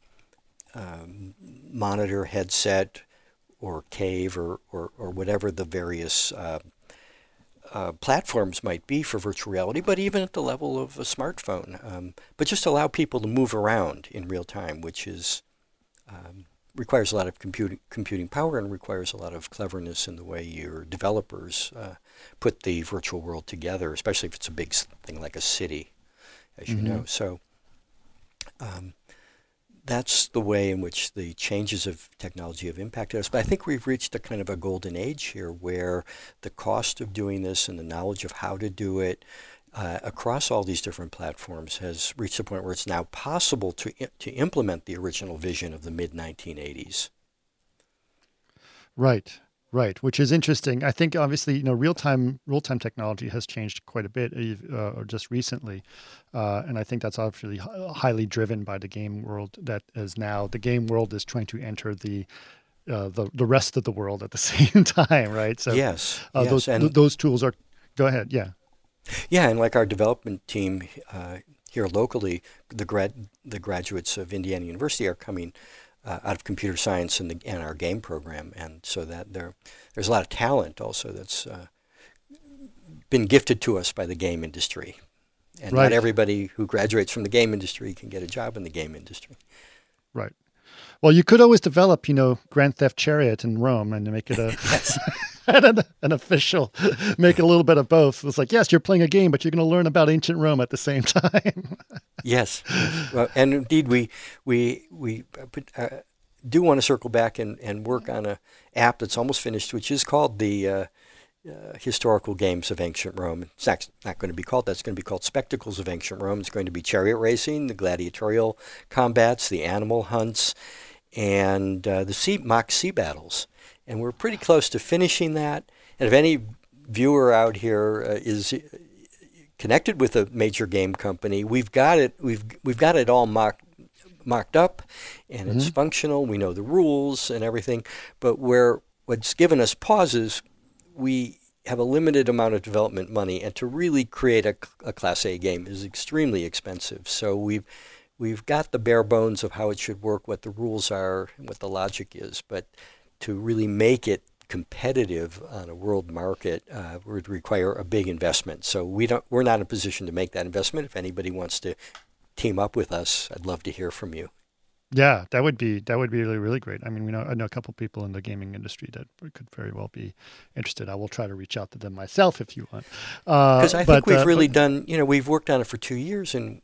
um, monitor headset or cave or, or, or whatever the various uh, uh, platforms might be for virtual reality, but even at the level of a smartphone. Um, but just allow people to move around in real time, which is um, requires a lot of computing computing power and requires a lot of cleverness in the way your developers uh, put the virtual world together, especially if it's a big thing like a city, as mm-hmm. you know. So. Um, that's the way in which the changes of technology have impacted us. But I think we've reached a kind of a golden age here where the cost of doing this and the knowledge of how to do it uh, across all these different platforms has reached a point where it's now possible to, to implement the original vision of the mid 1980s. Right. Right, which is interesting. I think obviously, you know, real time real time technology has changed quite a bit, uh, just recently, uh, and I think that's obviously highly driven by the game world. That is now the game world is trying to enter the uh, the the rest of the world at the *laughs* same time, right? So yes, uh, yes those and those tools are. Go ahead, yeah. Yeah, and like our development team uh, here locally, the grad the graduates of Indiana University are coming uh, out of computer science and, the, and our game program, and so that there there's a lot of talent also that's uh, been gifted to us by the game industry, and right. not everybody who graduates from the game industry can get a job in the game industry. Right. Well, you could always develop, you know, Grand Theft Chariot in Rome and make it a *laughs* *laughs* an, an, official, *laughs* make a little bit of both. It's like, yes, you're playing a game, but you're going to learn about ancient Rome at the same *laughs* time. yes, well, and indeed, we we we uh, do want to circle back and, and work on a app that's almost finished, which is called the uh, uh, Historical Games of Ancient Rome. It's not, not going to be called that. It's going to be called Spectacles of Ancient Rome. It's going to be chariot racing, the gladiatorial combats, the animal hunts and uh, the sea, mock sea battles. And we're pretty close to finishing that. And if any viewer out here uh, is connected with a major game company, we've got it. We've we've got it all mocked mocked up, and mm-hmm. it's functional. We know the rules and everything. But where what's given us pauses, we have a limited amount of development money, and to really create a, a Class A game is extremely expensive. So we've we've got the bare bones of how it should work, what the rules are, and what the logic is, but to really make it competitive on a world market uh, would require a big investment. So we don't, we're not in a position to make that investment. If anybody wants to team up with us, I'd love to hear from you. Yeah, that would be that would be really really great. I mean, we know I know a couple people in the gaming industry that could very well be interested. I will try to reach out to them myself if you want. Because uh, I think but, we've uh, really but, done. You know, we've worked on it for two years, and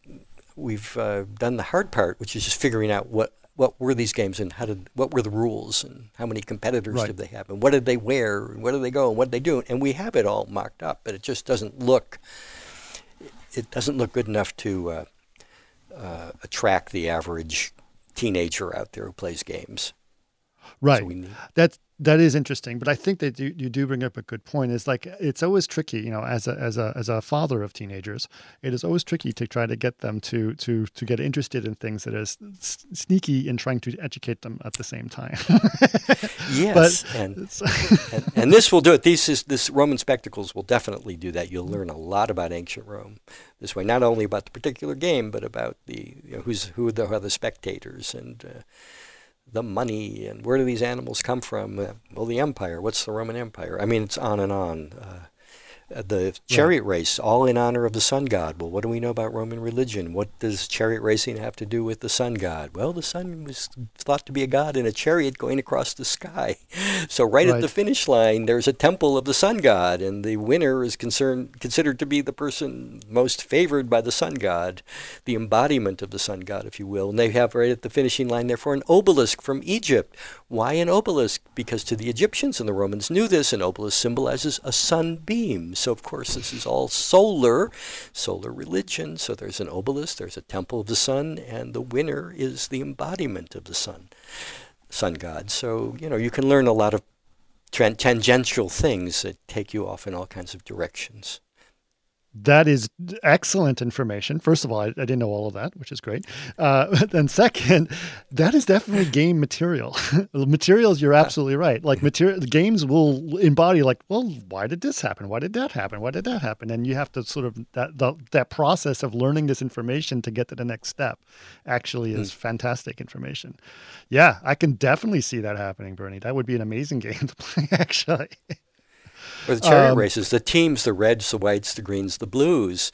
we've uh, done the hard part, which is just figuring out what what were these games and how did what were the rules and how many competitors right. did they have and what did they wear and where did they go and what did they do and we have it all mocked up, but it just doesn't look it doesn't look good enough to uh, uh, attract the average teenager out there who plays games. Right. So need... That's that is interesting, but I think that you, you do bring up a good point. It's like it's always tricky, you know, as a as a as a father of teenagers, it is always tricky to try to get them to to to get interested in things that is sneaky in trying to educate them at the same time. *laughs* yes, but, and, and, and this will do it. These is, this Roman spectacles will definitely do that. You'll learn a lot about ancient Rome this way, not only about the particular game, but about the you know, who's who the, are the spectators and. Uh, the money and where do these animals come from? Uh, well, the empire. What's the Roman Empire? I mean, it's on and on. Uh, the chariot race, all in honor of the sun god. Well, what do we know about Roman religion? What does chariot racing have to do with the sun god? Well, the sun was thought to be a god in a chariot going across the sky. *laughs* So right, right. at the finish line, there's a temple of the sun god, and the winner is concerned, considered to be the person most favored by the sun god, the embodiment of the sun god, if you will. And they have right at the finishing line, therefore, an obelisk from Egypt. Why an obelisk? Because to the Egyptians and the Romans knew this, an obelisk symbolizes a sunbeam. So, of course, this is all solar, solar religion. So, there's an obelisk, there's a temple of the sun, and the winner is the embodiment of the sun, sun god. So, you know, you can learn a lot of tangential things that take you off in all kinds of directions. That is excellent information. First of all, I, I, didn't know all of that, which is great. Uh, *laughs* and second, that is definitely game material. *laughs* Materials, you're absolutely right. Like material, the games will embody like, well, why did this happen? Why did that happen? Why did that happen? And you have to sort of that the, that process of learning this information to get to the next step actually is mm. fantastic information. Yeah, I can definitely see that happening, Bernie. That would be an amazing *laughs* game to play, actually. Or the chariot um, races, the teams, the reds, the whites, the greens, the blues,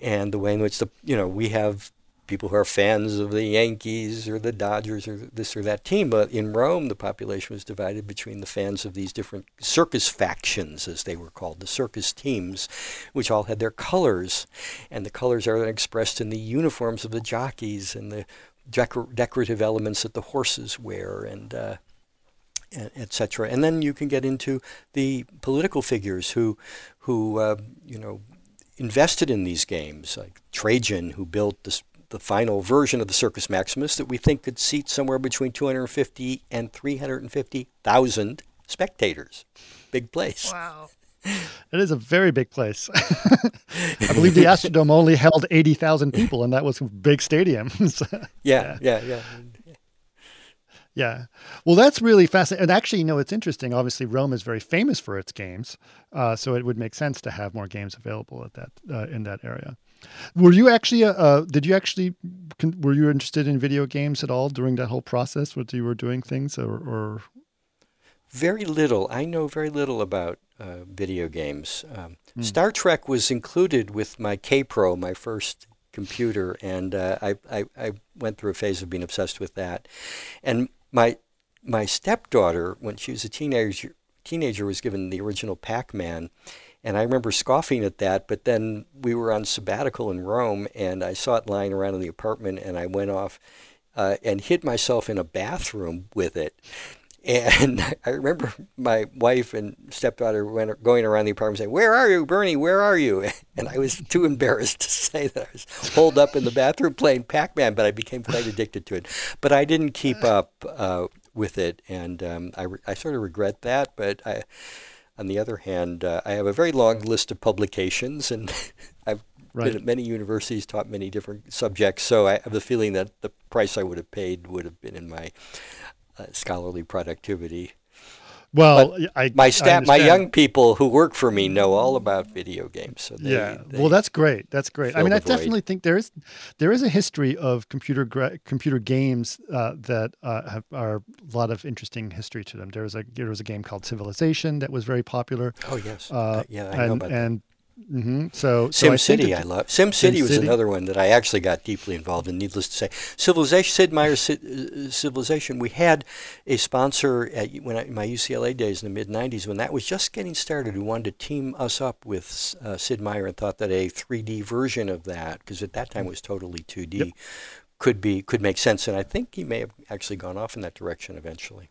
and the way in which the you know we have people who are fans of the Yankees or the Dodgers or this or that team. But in Rome, the population was divided between the fans of these different circus factions, as they were called, the circus teams, which all had their colors, and the colors are expressed in the uniforms of the jockeys and the decor- decorative elements that the horses wear, and uh, etc. And then you can get into the political figures who, who uh, you know, invested in these games, like Trajan, who built this, the final version of the Circus Maximus that we think could seat somewhere between 250 and 350,000 spectators. Big place. Wow. It is a very big place. *laughs* I *laughs* believe the Astrodome only held 80,000 people, and that was a big stadium. *laughs* yeah, yeah, yeah. Yeah. Well, that's really fascinating. And actually, you know, it's interesting. Obviously, Rome is very famous for its games, uh, so it would make sense to have more games available at that uh, in that area. Were you actually? Uh, uh did you actually? Were you interested in video games at all during that whole process? When you were doing things, or, or? Very little. I know very little about uh, video games. Um, mm. Star Trek was included with my Kaypro, my first computer, and uh, I, I, I went through a phase of being obsessed with that. And my my stepdaughter, when she was a teenager, teenager was given the original Pac-Man, and I remember scoffing at that. But then we were on sabbatical in Rome, and I saw it lying around in the apartment, and I went off uh, and hid myself in a bathroom with it. And *laughs* I remember my wife and stepdaughter went going around the apartment saying, "Where are you, Bernie? Where are you?" *laughs* And I was too embarrassed to say that I was holed up in the bathroom playing Pac-Man, but I became quite addicted to it. But I didn't keep up uh, with it, and um, I, I sort of regret that. But I, on the other hand, uh, I have a very long list of publications, and *laughs* I've right. been at many universities, taught many different subjects. So I have the feeling that the price I would have paid would have been in my uh, scholarly productivity. Well, I, my staff, my young people who work for me know all about video games. So they, yeah, they well, that's great. That's great. I mean, I definitely think there is there is a history of computer gra- computer games uh, that uh, have are a lot of interesting history to them. There was a there was a game called Civilization that was very popular. Oh yes, uh, uh yeah, I and, know about and Mm-hmm. So, Sim so City, I, I love. Sim City was City. another one that I actually got deeply involved in. Needless to say, Civilization, Sid Meier's uh, Civilization. We had a sponsor at when I, my UCLA days in the mid '90s when that was just getting started, who wanted to team us up with uh, Sid Meier and thought that a 3D version of that, because at that time it was totally 2D, yep. could be could make sense. And I think he may have actually gone off in that direction eventually.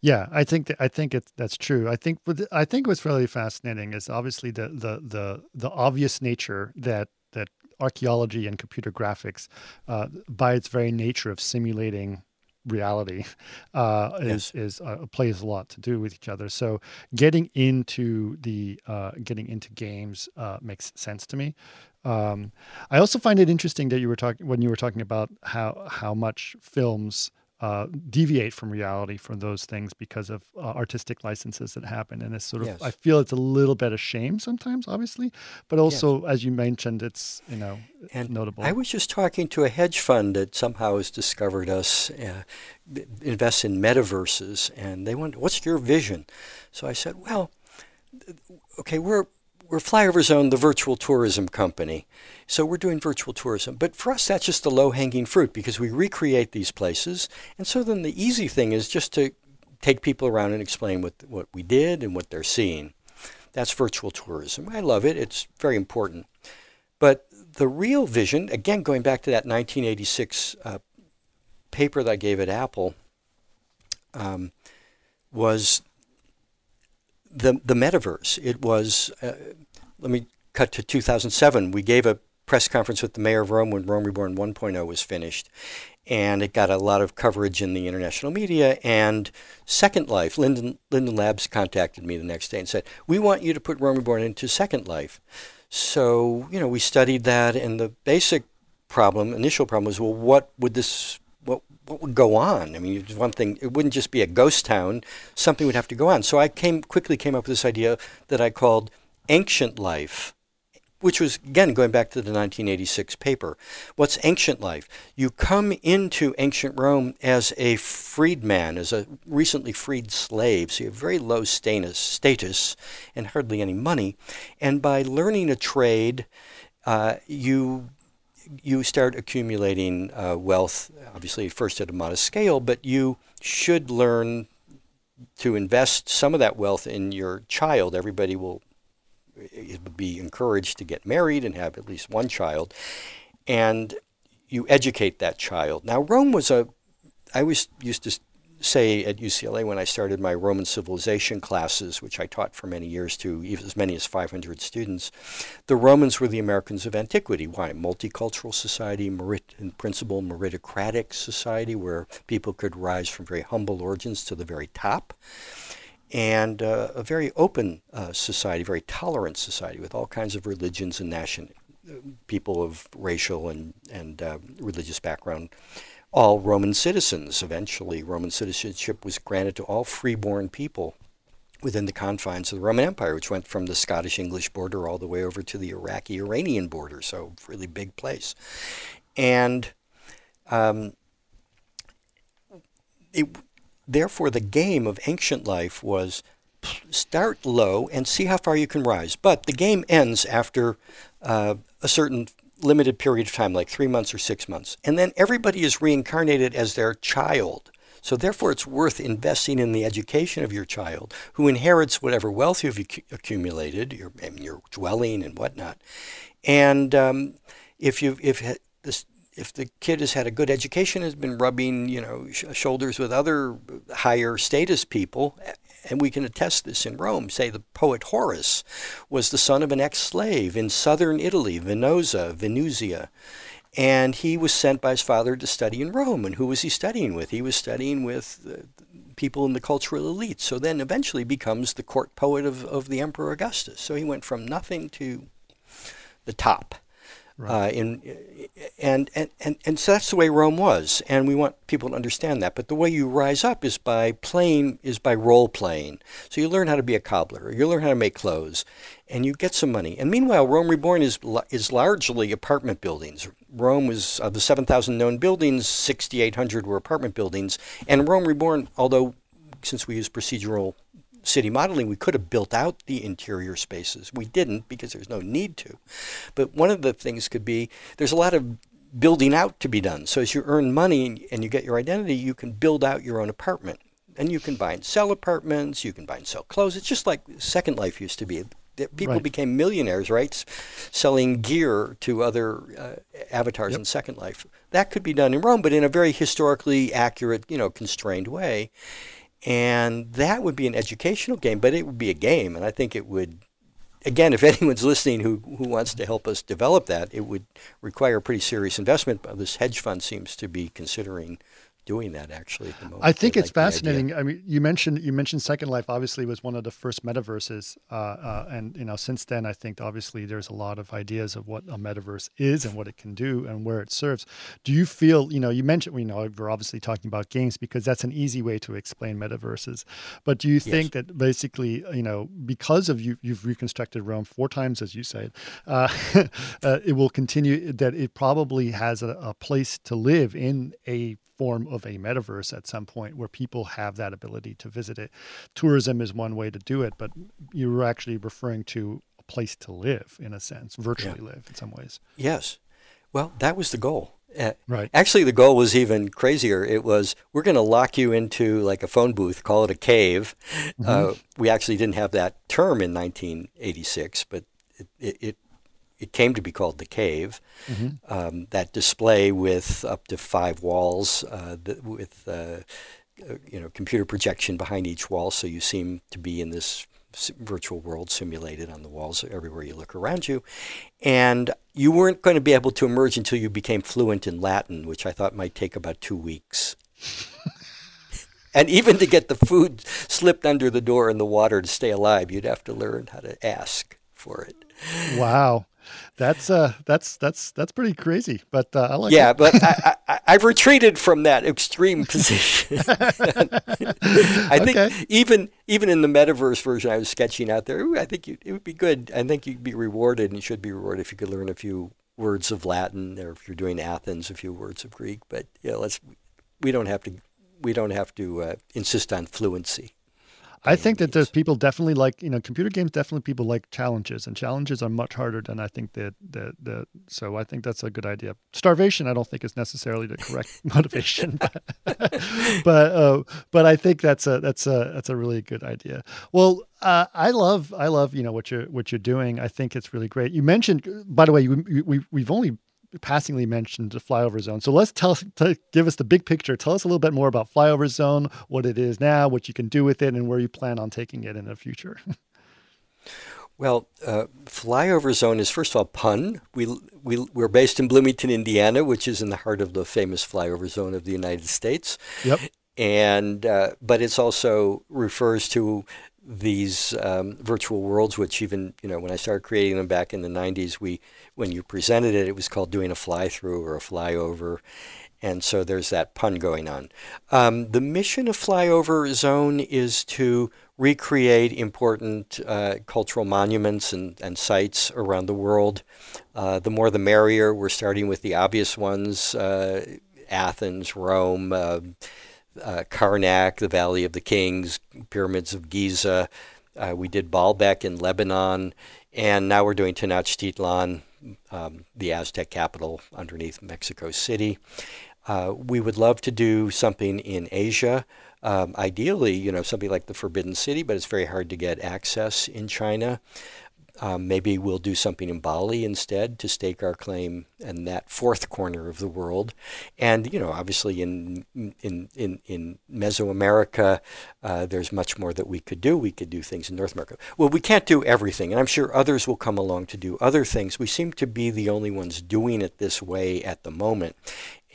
Yeah, I think that, I think it's that's true. I think I think what's really fascinating is obviously the the the the obvious nature that that archaeology and computer graphics, uh, by its very nature of simulating reality, *laughs* uh, yes. is is uh, plays a lot to do with each other. So getting into the uh, getting into games uh, makes sense to me. Um, I also find it interesting that you were talking when you were talking about how how much films uh, deviate from reality from those things because of uh, artistic licenses that happen. And it's sort of, yes. I feel it's a little bit of shame sometimes, obviously, but also, yes. as you mentioned, it's, you know, and notable. I was just talking to a hedge fund that somehow has discovered us, uh, invests in metaverses, and they went, what's your vision? So I said, well, okay, we're, we're Flyover Zone, the virtual tourism company. So we're doing virtual tourism. But for us, that's just the low hanging fruit because we recreate these places. And so then the easy thing is just to take people around and explain what, what we did and what they're seeing. That's virtual tourism. I love it, it's very important. But the real vision, again, going back to that 1986 uh, paper that I gave at Apple, um, was the the metaverse. It was. Uh, let me cut to 2007. We gave a press conference with the mayor of Rome when Rome Reborn 1.0 was finished, and it got a lot of coverage in the international media. And Second Life, Linden Linden Labs contacted me the next day and said, "We want you to put Rome Reborn into Second Life." So, you know, we studied that, and the basic problem, initial problem, was well, what would this, what, what would go on? I mean, one thing, it wouldn't just be a ghost town, something would have to go on. So I came, quickly came up with this idea that I called ancient life which was again going back to the 1986 paper. What's ancient life? You come into ancient Rome as a freedman, as a recently freed slave, so you have very low status, status and hardly any money. And by learning a trade, uh, you you start accumulating uh, wealth. Obviously, first at a modest scale, but you should learn to invest some of that wealth in your child. Everybody will be encouraged to get married and have at least one child, and you educate that child. Now, Rome was a, I always used to say at UCLA when I started my Roman civilization classes, which I taught for many years to as many as 500 students, the Romans were the Americans of antiquity. Why? Multicultural society, merit, in principle, meritocratic society, where people could rise from very humble origins to the very top and uh, a very open uh, society, very tolerant society with all kinds of religions and nation, people of racial and, and uh, religious background, all Roman citizens. Eventually, Roman citizenship was granted to all freeborn people within the confines of the Roman Empire, which went from the Scottish English border all the way over to the Iraqi Iranian border, so really big place. And um, it, Therefore, the game of ancient life was start low and see how far you can rise. But the game ends after uh, a certain limited period of time, like three months or six months. And then everybody is reincarnated as their child. So therefore, it's worth investing in the education of your child, who inherits whatever wealth you've accumulated, your, your dwelling and whatnot. And um, if you if this if the kid has had a good education, has been rubbing, you know, sh- shoulders with other higher status people, and we can attest this in Rome. Say the poet Horace was the son of an ex-slave in southern Italy, Venosa, Venusia, and he was sent by his father to study in Rome. And who was he studying with? He was studying with uh, people in the cultural elite. So then eventually becomes the court poet of, of the Emperor Augustus. So he went from nothing to the top. Right. Uh, in, and, and, and, and so that's the way Rome was, and we want people to understand that. But the way you rise up is by playing, is by role playing. So you learn how to be a cobbler, you learn how to make clothes, and you get some money. And meanwhile, Rome Reborn is is largely apartment buildings. Rome was of the 7,000 known buildings, 6,800 were apartment buildings, and Rome Reborn, although since we use procedural city modeling, we could have built out the interior spaces. We didn't because there's no need to. But one of the things could be there's a lot of building out to be done. So as you earn money and you get your identity, you can build out your own apartment. And you can buy and sell apartments, you can buy and sell clothes. It's just like Second Life used to be. People right. became millionaires, right? Selling gear to other uh, avatars yep. in Second Life. That could be done in Rome, but in a very historically accurate, you know, constrained way. And that would be an educational game, but it would be a game. And I think it would, again, if *laughs* anyone's listening who, who wants to help us develop that, it would require pretty serious investment. But this hedge fund seems to be considering doing that actually at the moment. I think I it's like fascinating. I mean, you mentioned you mentioned Second Life obviously was one of the first metaverses, uh, uh, and you know since then I think obviously there's a lot of ideas of what a metaverse is and what it can do and where it serves. Do you feel you know you mentioned you know we're obviously talking about games because that's an easy way to explain metaverses, but do you think yes. that basically you know because of you you've reconstructed Rome four times as you said, uh, *laughs* uh, it will continue that it probably has a, a place to live in a form of a metaverse at some point where people have that ability to visit it. Tourism is one way to do it, but you're actually referring to a place to live in a sense, virtually yeah. live in some ways. Yes. Well, that was the goal. Uh, right. Actually, the goal was even crazier. It was we're going to lock you into like a phone booth, call it a cave. Mm-hmm. Uh, we actually didn't have that term in 1986, but it, it, it it came to be called the cave. Mm-hmm. Um, that display with up to five walls, uh, with uh, uh, you know computer projection behind each wall, so you seem to be in this virtual world simulated on the walls everywhere you look around you. And you weren't going to be able to emerge until you became fluent in Latin, which I thought might take about two weeks. *laughs* and even to get the food slipped under the door and the water to stay alive, you'd have to learn how to ask for it. Wow. That's uh, that's that's that's pretty crazy, but uh, I like. Yeah, it. but I, *laughs* I, have retreated from that extreme position. *laughs* I think okay. even even in the metaverse version I was sketching out there, I think you, it would be good. I think you'd be rewarded, and you should be rewarded if you could learn a few words of Latin, or if you're doing Athens, a few words of Greek. But yeah, let's we don't have to we don't have to uh, insist on fluency. I think that there's people definitely like you know computer games. Definitely people like challenges, and challenges are much harder than I think that the the. So I think that's a good idea. Starvation, I don't think is necessarily the correct *laughs* motivation, but *laughs* but, uh, but I think that's a that's a that's a really good idea. Well, uh, I love I love you know what you're what you're doing. I think it's really great. You mentioned, by the way, we, we we've only passingly mentioned the flyover zone. So let's tell, to give us the big picture. Tell us a little bit more about flyover zone, what it is now, what you can do with it, and where you plan on taking it in the future. *laughs* well, uh, flyover zone is first of all pun. We we we're based in Bloomington, Indiana, which is in the heart of the famous flyover zone of the United States. Yep. And uh, but it's also refers to these um, virtual worlds, which even you know when I started creating them back in the '90s, we when you presented it, it was called doing a fly through or a flyover, and so there's that pun going on. Um, the mission of Flyover Zone is to recreate important uh, cultural monuments and, and sites around the world. Uh, the more the merrier. We're starting with the obvious ones: uh, Athens, Rome uh, Karnak, the Valley of the Kings, Pyramids of Giza. Uh, we did Baalbek in Lebanon, and now we're doing Tenochtitlan, um, the Aztec capital underneath Mexico City. Uh, we would love to do something in Asia. Um, ideally, you know, something like the Forbidden City, but it's very hard to get access in China. Um, maybe we'll do something in Bali instead to stake our claim in that fourth corner of the world. And you know, obviously in in in, in Mesoamerica, uh, there's much more that we could do. We could do things in North America. Well, we can't do everything, and I'm sure others will come along to do other things. We seem to be the only ones doing it this way at the moment.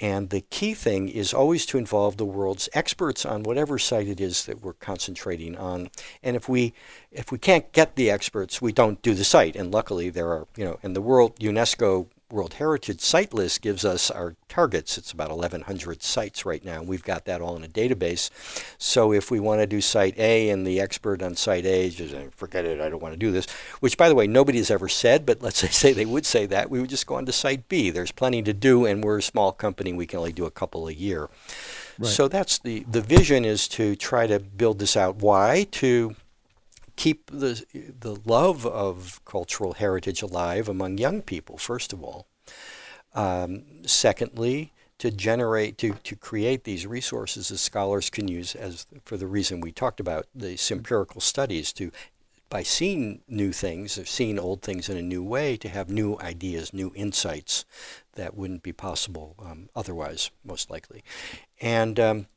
And the key thing is always to involve the world's experts on whatever site it is that we're concentrating on. And if we if we can't get the experts, we don't do the site. And luckily there are, you know, and the World UNESCO World Heritage Site List gives us our targets. It's about 1,100 sites right now. We've got that all in a database. So if we want to do Site A and the expert on Site A just forget it, I don't want to do this, which by the way, nobody has ever said, but let's *laughs* say they would say that, we would just go on to Site B. There's plenty to do, and we're a small company. We can only do a couple a year. Right. So that's the, the vision is to try to build this out. Why? To keep the, the love of cultural heritage alive among young people, first of all. Um, secondly, to generate, to, to create these resources that scholars can use as for the reason we talked about, these empirical studies, to by seeing new things or seeing old things in a new way, to have new ideas, new insights that wouldn't be possible um, otherwise, most likely. And um,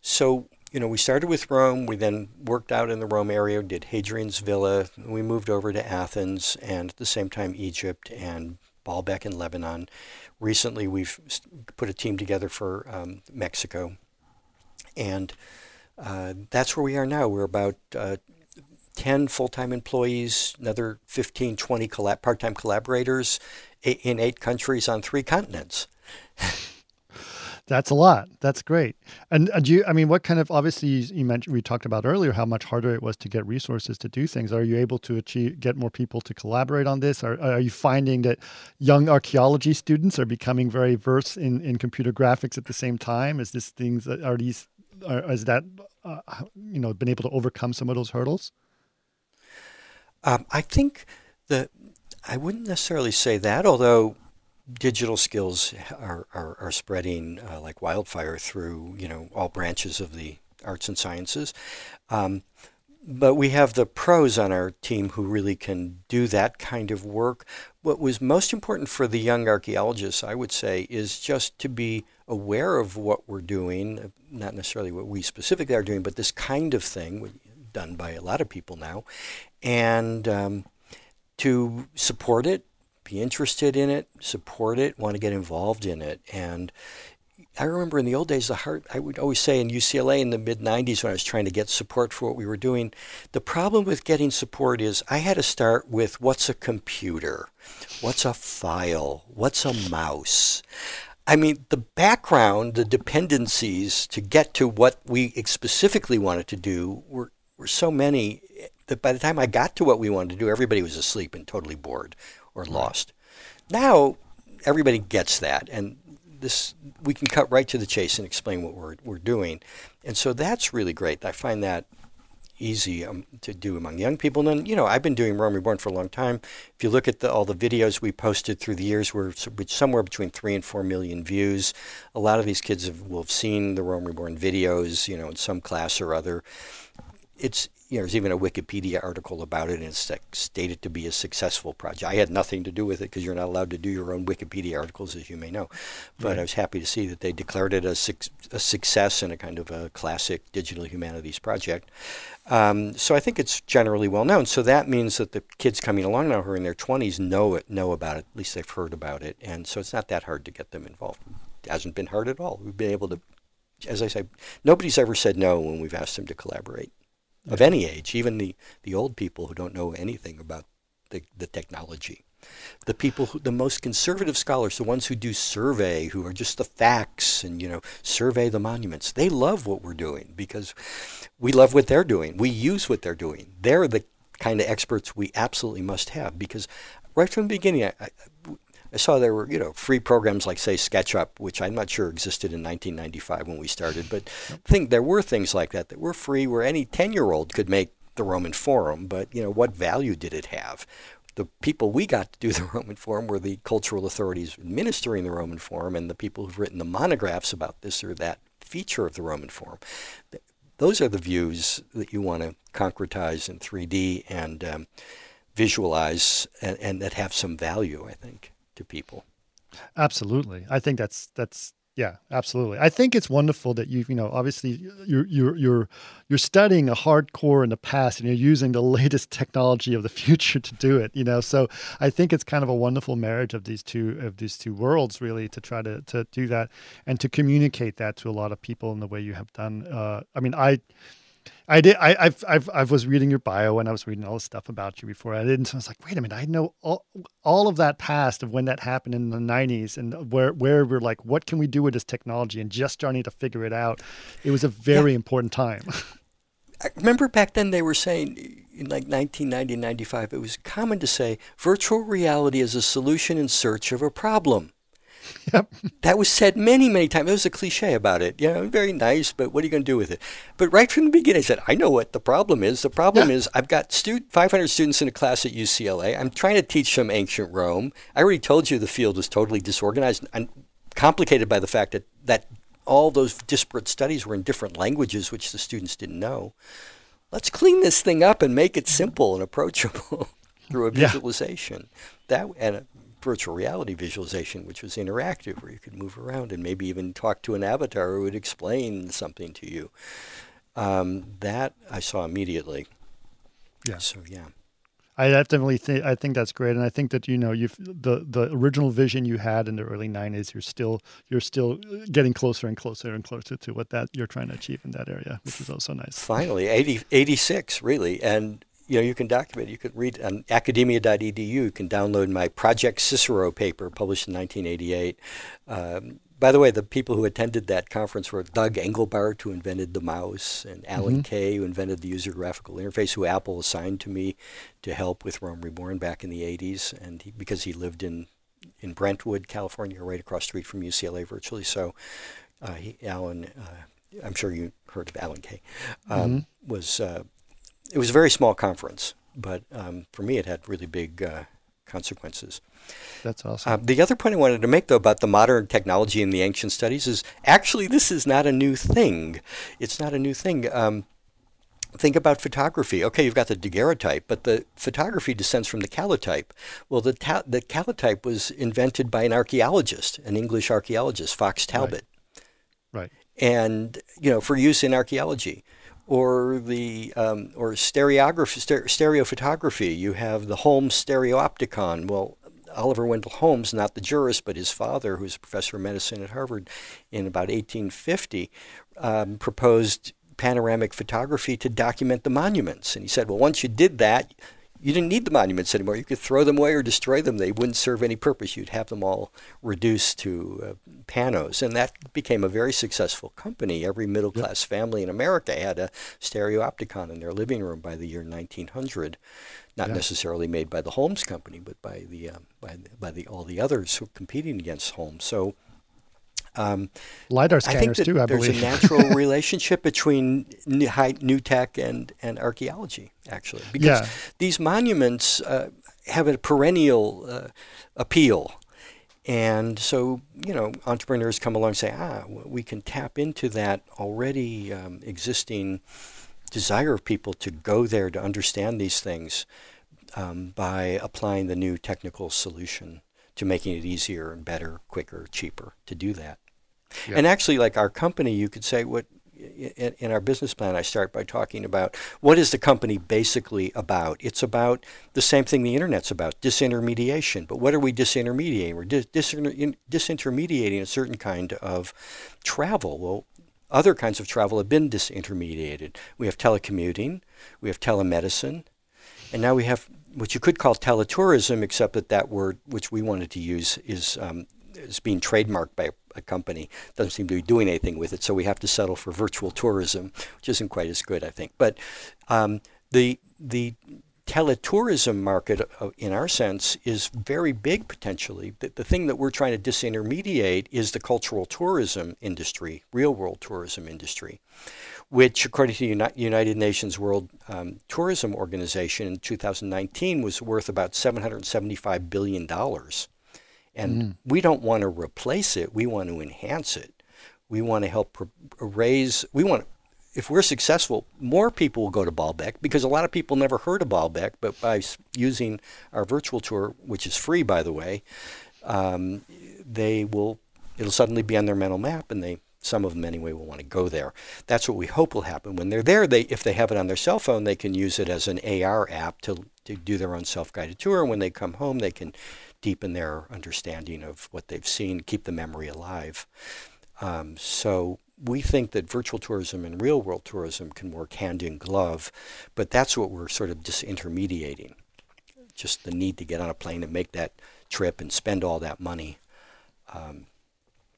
so you know, we started with Rome. We then worked out in the Rome area, did Hadrian's Villa. We moved over to Athens and at the same time Egypt and Baalbek in Lebanon. Recently, we've put a team together for um, Mexico. And uh, that's where we are now. We're about uh, 10 full time employees, another 15, 20 collab- part time collaborators in eight countries on three continents. *laughs* That's a lot. That's great. And do you, I mean, what kind of, obviously you mentioned, we talked about earlier how much harder it was to get resources to do things. Are you able to achieve, get more people to collaborate on this? Are, are you finding that young archaeology students are becoming very versed in, in computer graphics at the same time? Is this things, are these, are, is that, uh, you know, been able to overcome some of those hurdles? Um, I think that I wouldn't necessarily say that, although digital skills are, are, are spreading uh, like wildfire through you know all branches of the arts and sciences. Um, but we have the pros on our team who really can do that kind of work. What was most important for the young archaeologists, I would say, is just to be aware of what we're doing, not necessarily what we specifically are doing, but this kind of thing done by a lot of people now, and um, to support it be interested in it, support it, want to get involved in it. And, I remember in the old days, the hard, I would always say in UCLA in the mid 90s when I was trying to get support for what we were doing, the problem with getting support is I had to start with what's a computer? What's a file? What's a mouse? I mean, the background, the dependencies to get to what we specifically wanted to do were, were so many that by the time I got to what we wanted to do, everybody was asleep and totally bored or lost. Now, everybody gets that. And this we can cut right to the chase and explain what we're, we're doing. And so that's really great. I find that easy um, to do among young people. And then, you know, I've been doing Rome Reborn for a long time. If you look at the, all the videos we posted through the years, we're somewhere between three and four million views. A lot of these kids have, will have seen the Rome Reborn videos, you know, in some class or other. It's you know, there's even a Wikipedia article about it, and it's stated to be a successful project. I had nothing to do with it because you're not allowed to do your own Wikipedia articles, as you may know. But right. I was happy to see that they declared it a, su- a, success and a kind of a classic digital humanities project. Um, so I think it's generally well known. So that means that the kids coming along now who are in their 20s know it, know about it. At least they've heard about it, and so it's not that hard to get them involved. It hasn't been hard at all. We've been able to, as I say, nobody's ever said no when we've asked them to collaborate of any age, even the, the old people who don't know anything about the, the technology. The people, who, the most conservative scholars, the ones who do survey, who are just the facts and, you know, survey the monuments, they love what we're doing because we love what they're doing. We use what they're doing. They're the kind of experts we absolutely must have because right from the beginning, I, I, I saw there were, you know, free programs like, say, SketchUp, which I'm not sure existed in 1995 when we started, but think there were things like that that were free where any 10-year-old could make the Roman Forum, but, you know, what value did it have? The people we got to do the *laughs* Roman Forum were the cultural authorities administering the Roman Forum and the people who've written the monographs about this or that feature of the Roman Forum. Those are the views that you want to concretize in 3D and um, visualize and, and that have some value, I think to people. Absolutely. I think that's that's yeah, absolutely. I think it's wonderful that you've, you know, obviously you're you're you're you're studying a hardcore in the past and you're using the *laughs* latest technology of the future to do it, you know. So I think it's kind of a wonderful marriage of these two of these two worlds really to try to to do that and to communicate that to a lot of people in the way you have done. Uh, I mean, I I did. I, I've, I've, I was reading your bio and I was reading all this stuff about you before. I didn't. So I was like, wait a minute. I know all, all of that past of when that happened in the '90s and where, where we're like, what can we do with this technology and just starting to figure it out. It was a very yeah. important time. *laughs* I remember back then they were saying in like 1990, 95, it was common to say virtual reality is a solution in search of a problem. *laughs* Yep. That was said many, many times. There was a cliche about it. You know, very nice, but what are you going to do with it? But right from the beginning, I said, I know what the problem is. The problem yeah. is I've got stu- 500 students in a class at UCLA. I'm trying to teach them ancient Rome. I already told you the field was totally disorganized and complicated by the fact that, that all those disparate studies were in different languages, which the students didn't know. Let's clean this thing up and make it simple and approachable *laughs* through a visualization. Yeah. That and virtual reality visualization, which was interactive, where you could move around and maybe even talk to an avatar who would explain something to you. Um, that I saw immediately. Yeah. So yeah. I definitely think I think that's great, and I think that you know you've the the original vision you had in the early '90s. You're still you're still getting closer and closer and closer to what that you're trying to achieve in that area, which is also nice. Finally, 80, 86, really, and you know, you can document. You can read on academia.edu. You can download my Project Cicero paper published in 1988. Um, by the way, the people who attended that conference were Doug Engelbart, who invented the mouse, and Alan mm-hmm. Kay, who invented the user graphical interface, who Apple assigned to me to help with Rome Reborn back in the 80s, and he, because he lived in in Brentwood, California, right across the street from UCLA, virtually. So, uh, he, Alan, uh, I'm sure you heard of Alan Kay, um, mm-hmm. was uh, it was a very small conference, but um, for me, it had really big uh, consequences. That's awesome. Uh, the other point I wanted to make, though, about the modern technology in the ancient studies is actually this is not a new thing. It's not a new thing. Um, think about photography. Okay, you've got the daguerreotype, but the photography descends from the calotype. Well, the, ta- the calotype was invented by an archaeologist, an English archaeologist, Fox Talbot. Right. right. And, you know, for use in archaeology or the um, or stereography, stereophotography. You have the Holmes stereopticon. Well, Oliver Wendell Holmes, not the jurist, but his father, who was a professor of medicine at Harvard in about 1850, um, proposed panoramic photography to document the monuments. And he said, well, once you did that, you didn't need the monuments anymore. You could throw them away or destroy them. They wouldn't serve any purpose. You'd have them all reduced to uh, panos. And that became a very successful company. Every middle class yep. family in America had a stereopticon in their living room by the year 1900. Not yeah. necessarily made by the Holmes company, but by the, uh, by, the, by the all the others who were competing against Holmes. So um, LiDAR scanners I too, I there's believe. There's a natural *laughs* relationship between new, high, new tech and, and archaeology, actually. Because yeah. these monuments uh, have a perennial uh, appeal. And so, you know, entrepreneurs come along and say, ah, we can tap into that already um, existing desire of people to go there to understand these things um, by applying the new technical solution to making it easier and better, quicker, cheaper to do that. Yeah. And actually, like our company, you could say what in, in, our business plan, I start by talking about what is the company basically about. It's about the same thing the internet's about, disintermediation. But what are we disintermediating? We're dis- disintermediating a certain kind of travel. Well, other kinds of travel have been disintermediated. We have telecommuting, we have telemedicine, and now we have what you could call teletourism, except that that word, which we wanted to use, is um, is being trademarked by a company. Doesn't seem to be doing anything with it, so we have to settle for virtual tourism, which isn't quite as good, I think. But um, the the teletourism market, uh, in our sense, is very big potentially. The, the thing that we're trying to disintermediate is the cultural tourism industry, real world tourism industry which, according to the United Nations World um, Tourism Organization in 2019, was worth about $775 billion. And mm. we don't want to replace it, we want to enhance it. We want to help raise, we want, if we're successful, more people will go to Baalbek because a lot of people never heard of Baalbek, but by using our virtual tour, which is free, by the way, um, they will, it'll suddenly be on their mental map and they some of them anyway will want to go there. That's what we hope will happen. When they're there, they if they have it on their cell phone, they can use it as an AR app to, to do their own self-guided tour. And when they come home, they can deepen their understanding of what they've seen, keep the memory alive. Um, so we think that virtual tourism and real world tourism can work hand in glove, but that's what we're sort of disintermediating. Just the need to get on a plane and make that trip and spend all that money. Um,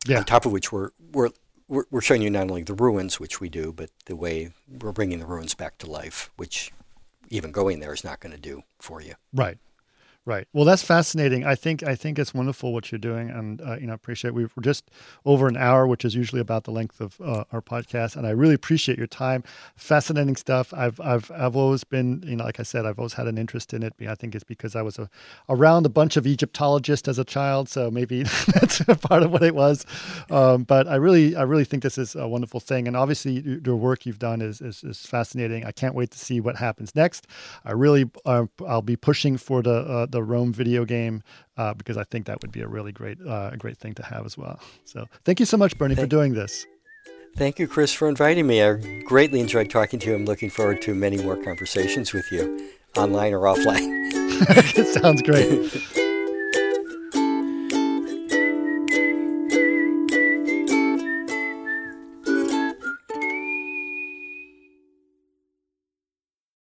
yeah. On top of which we're we're we're, we're showing you not only the ruins, which we do, but the way we're bringing the ruins back to life, which even going there is not going to do for you. Right. Right. Well, that's fascinating. I think I think it's wonderful what you're doing, and uh, you know, appreciate. We we're just over an hour, which is usually about the length of uh, our podcast, and I really appreciate your time. Fascinating stuff. I've I've I've always been, you know, like I said, I've always had an interest in it. I think it's because I was a, around a bunch of Egyptologists as a child, so maybe *laughs* that's part of what it was. Um, but I really I really think this is a wonderful thing, and obviously your work you've done is is, is fascinating. I can't wait to see what happens next. I really uh, I'll be pushing for the uh, the Rome video game uh, because I think that would be a really great uh, great thing to have as well. So thank you so much, Bernie, thank, for doing this. Thank you, Chris, for inviting me. I greatly enjoyed talking to you. I'm looking forward to many more conversations with you, online or offline. it *laughs* sounds great. *laughs*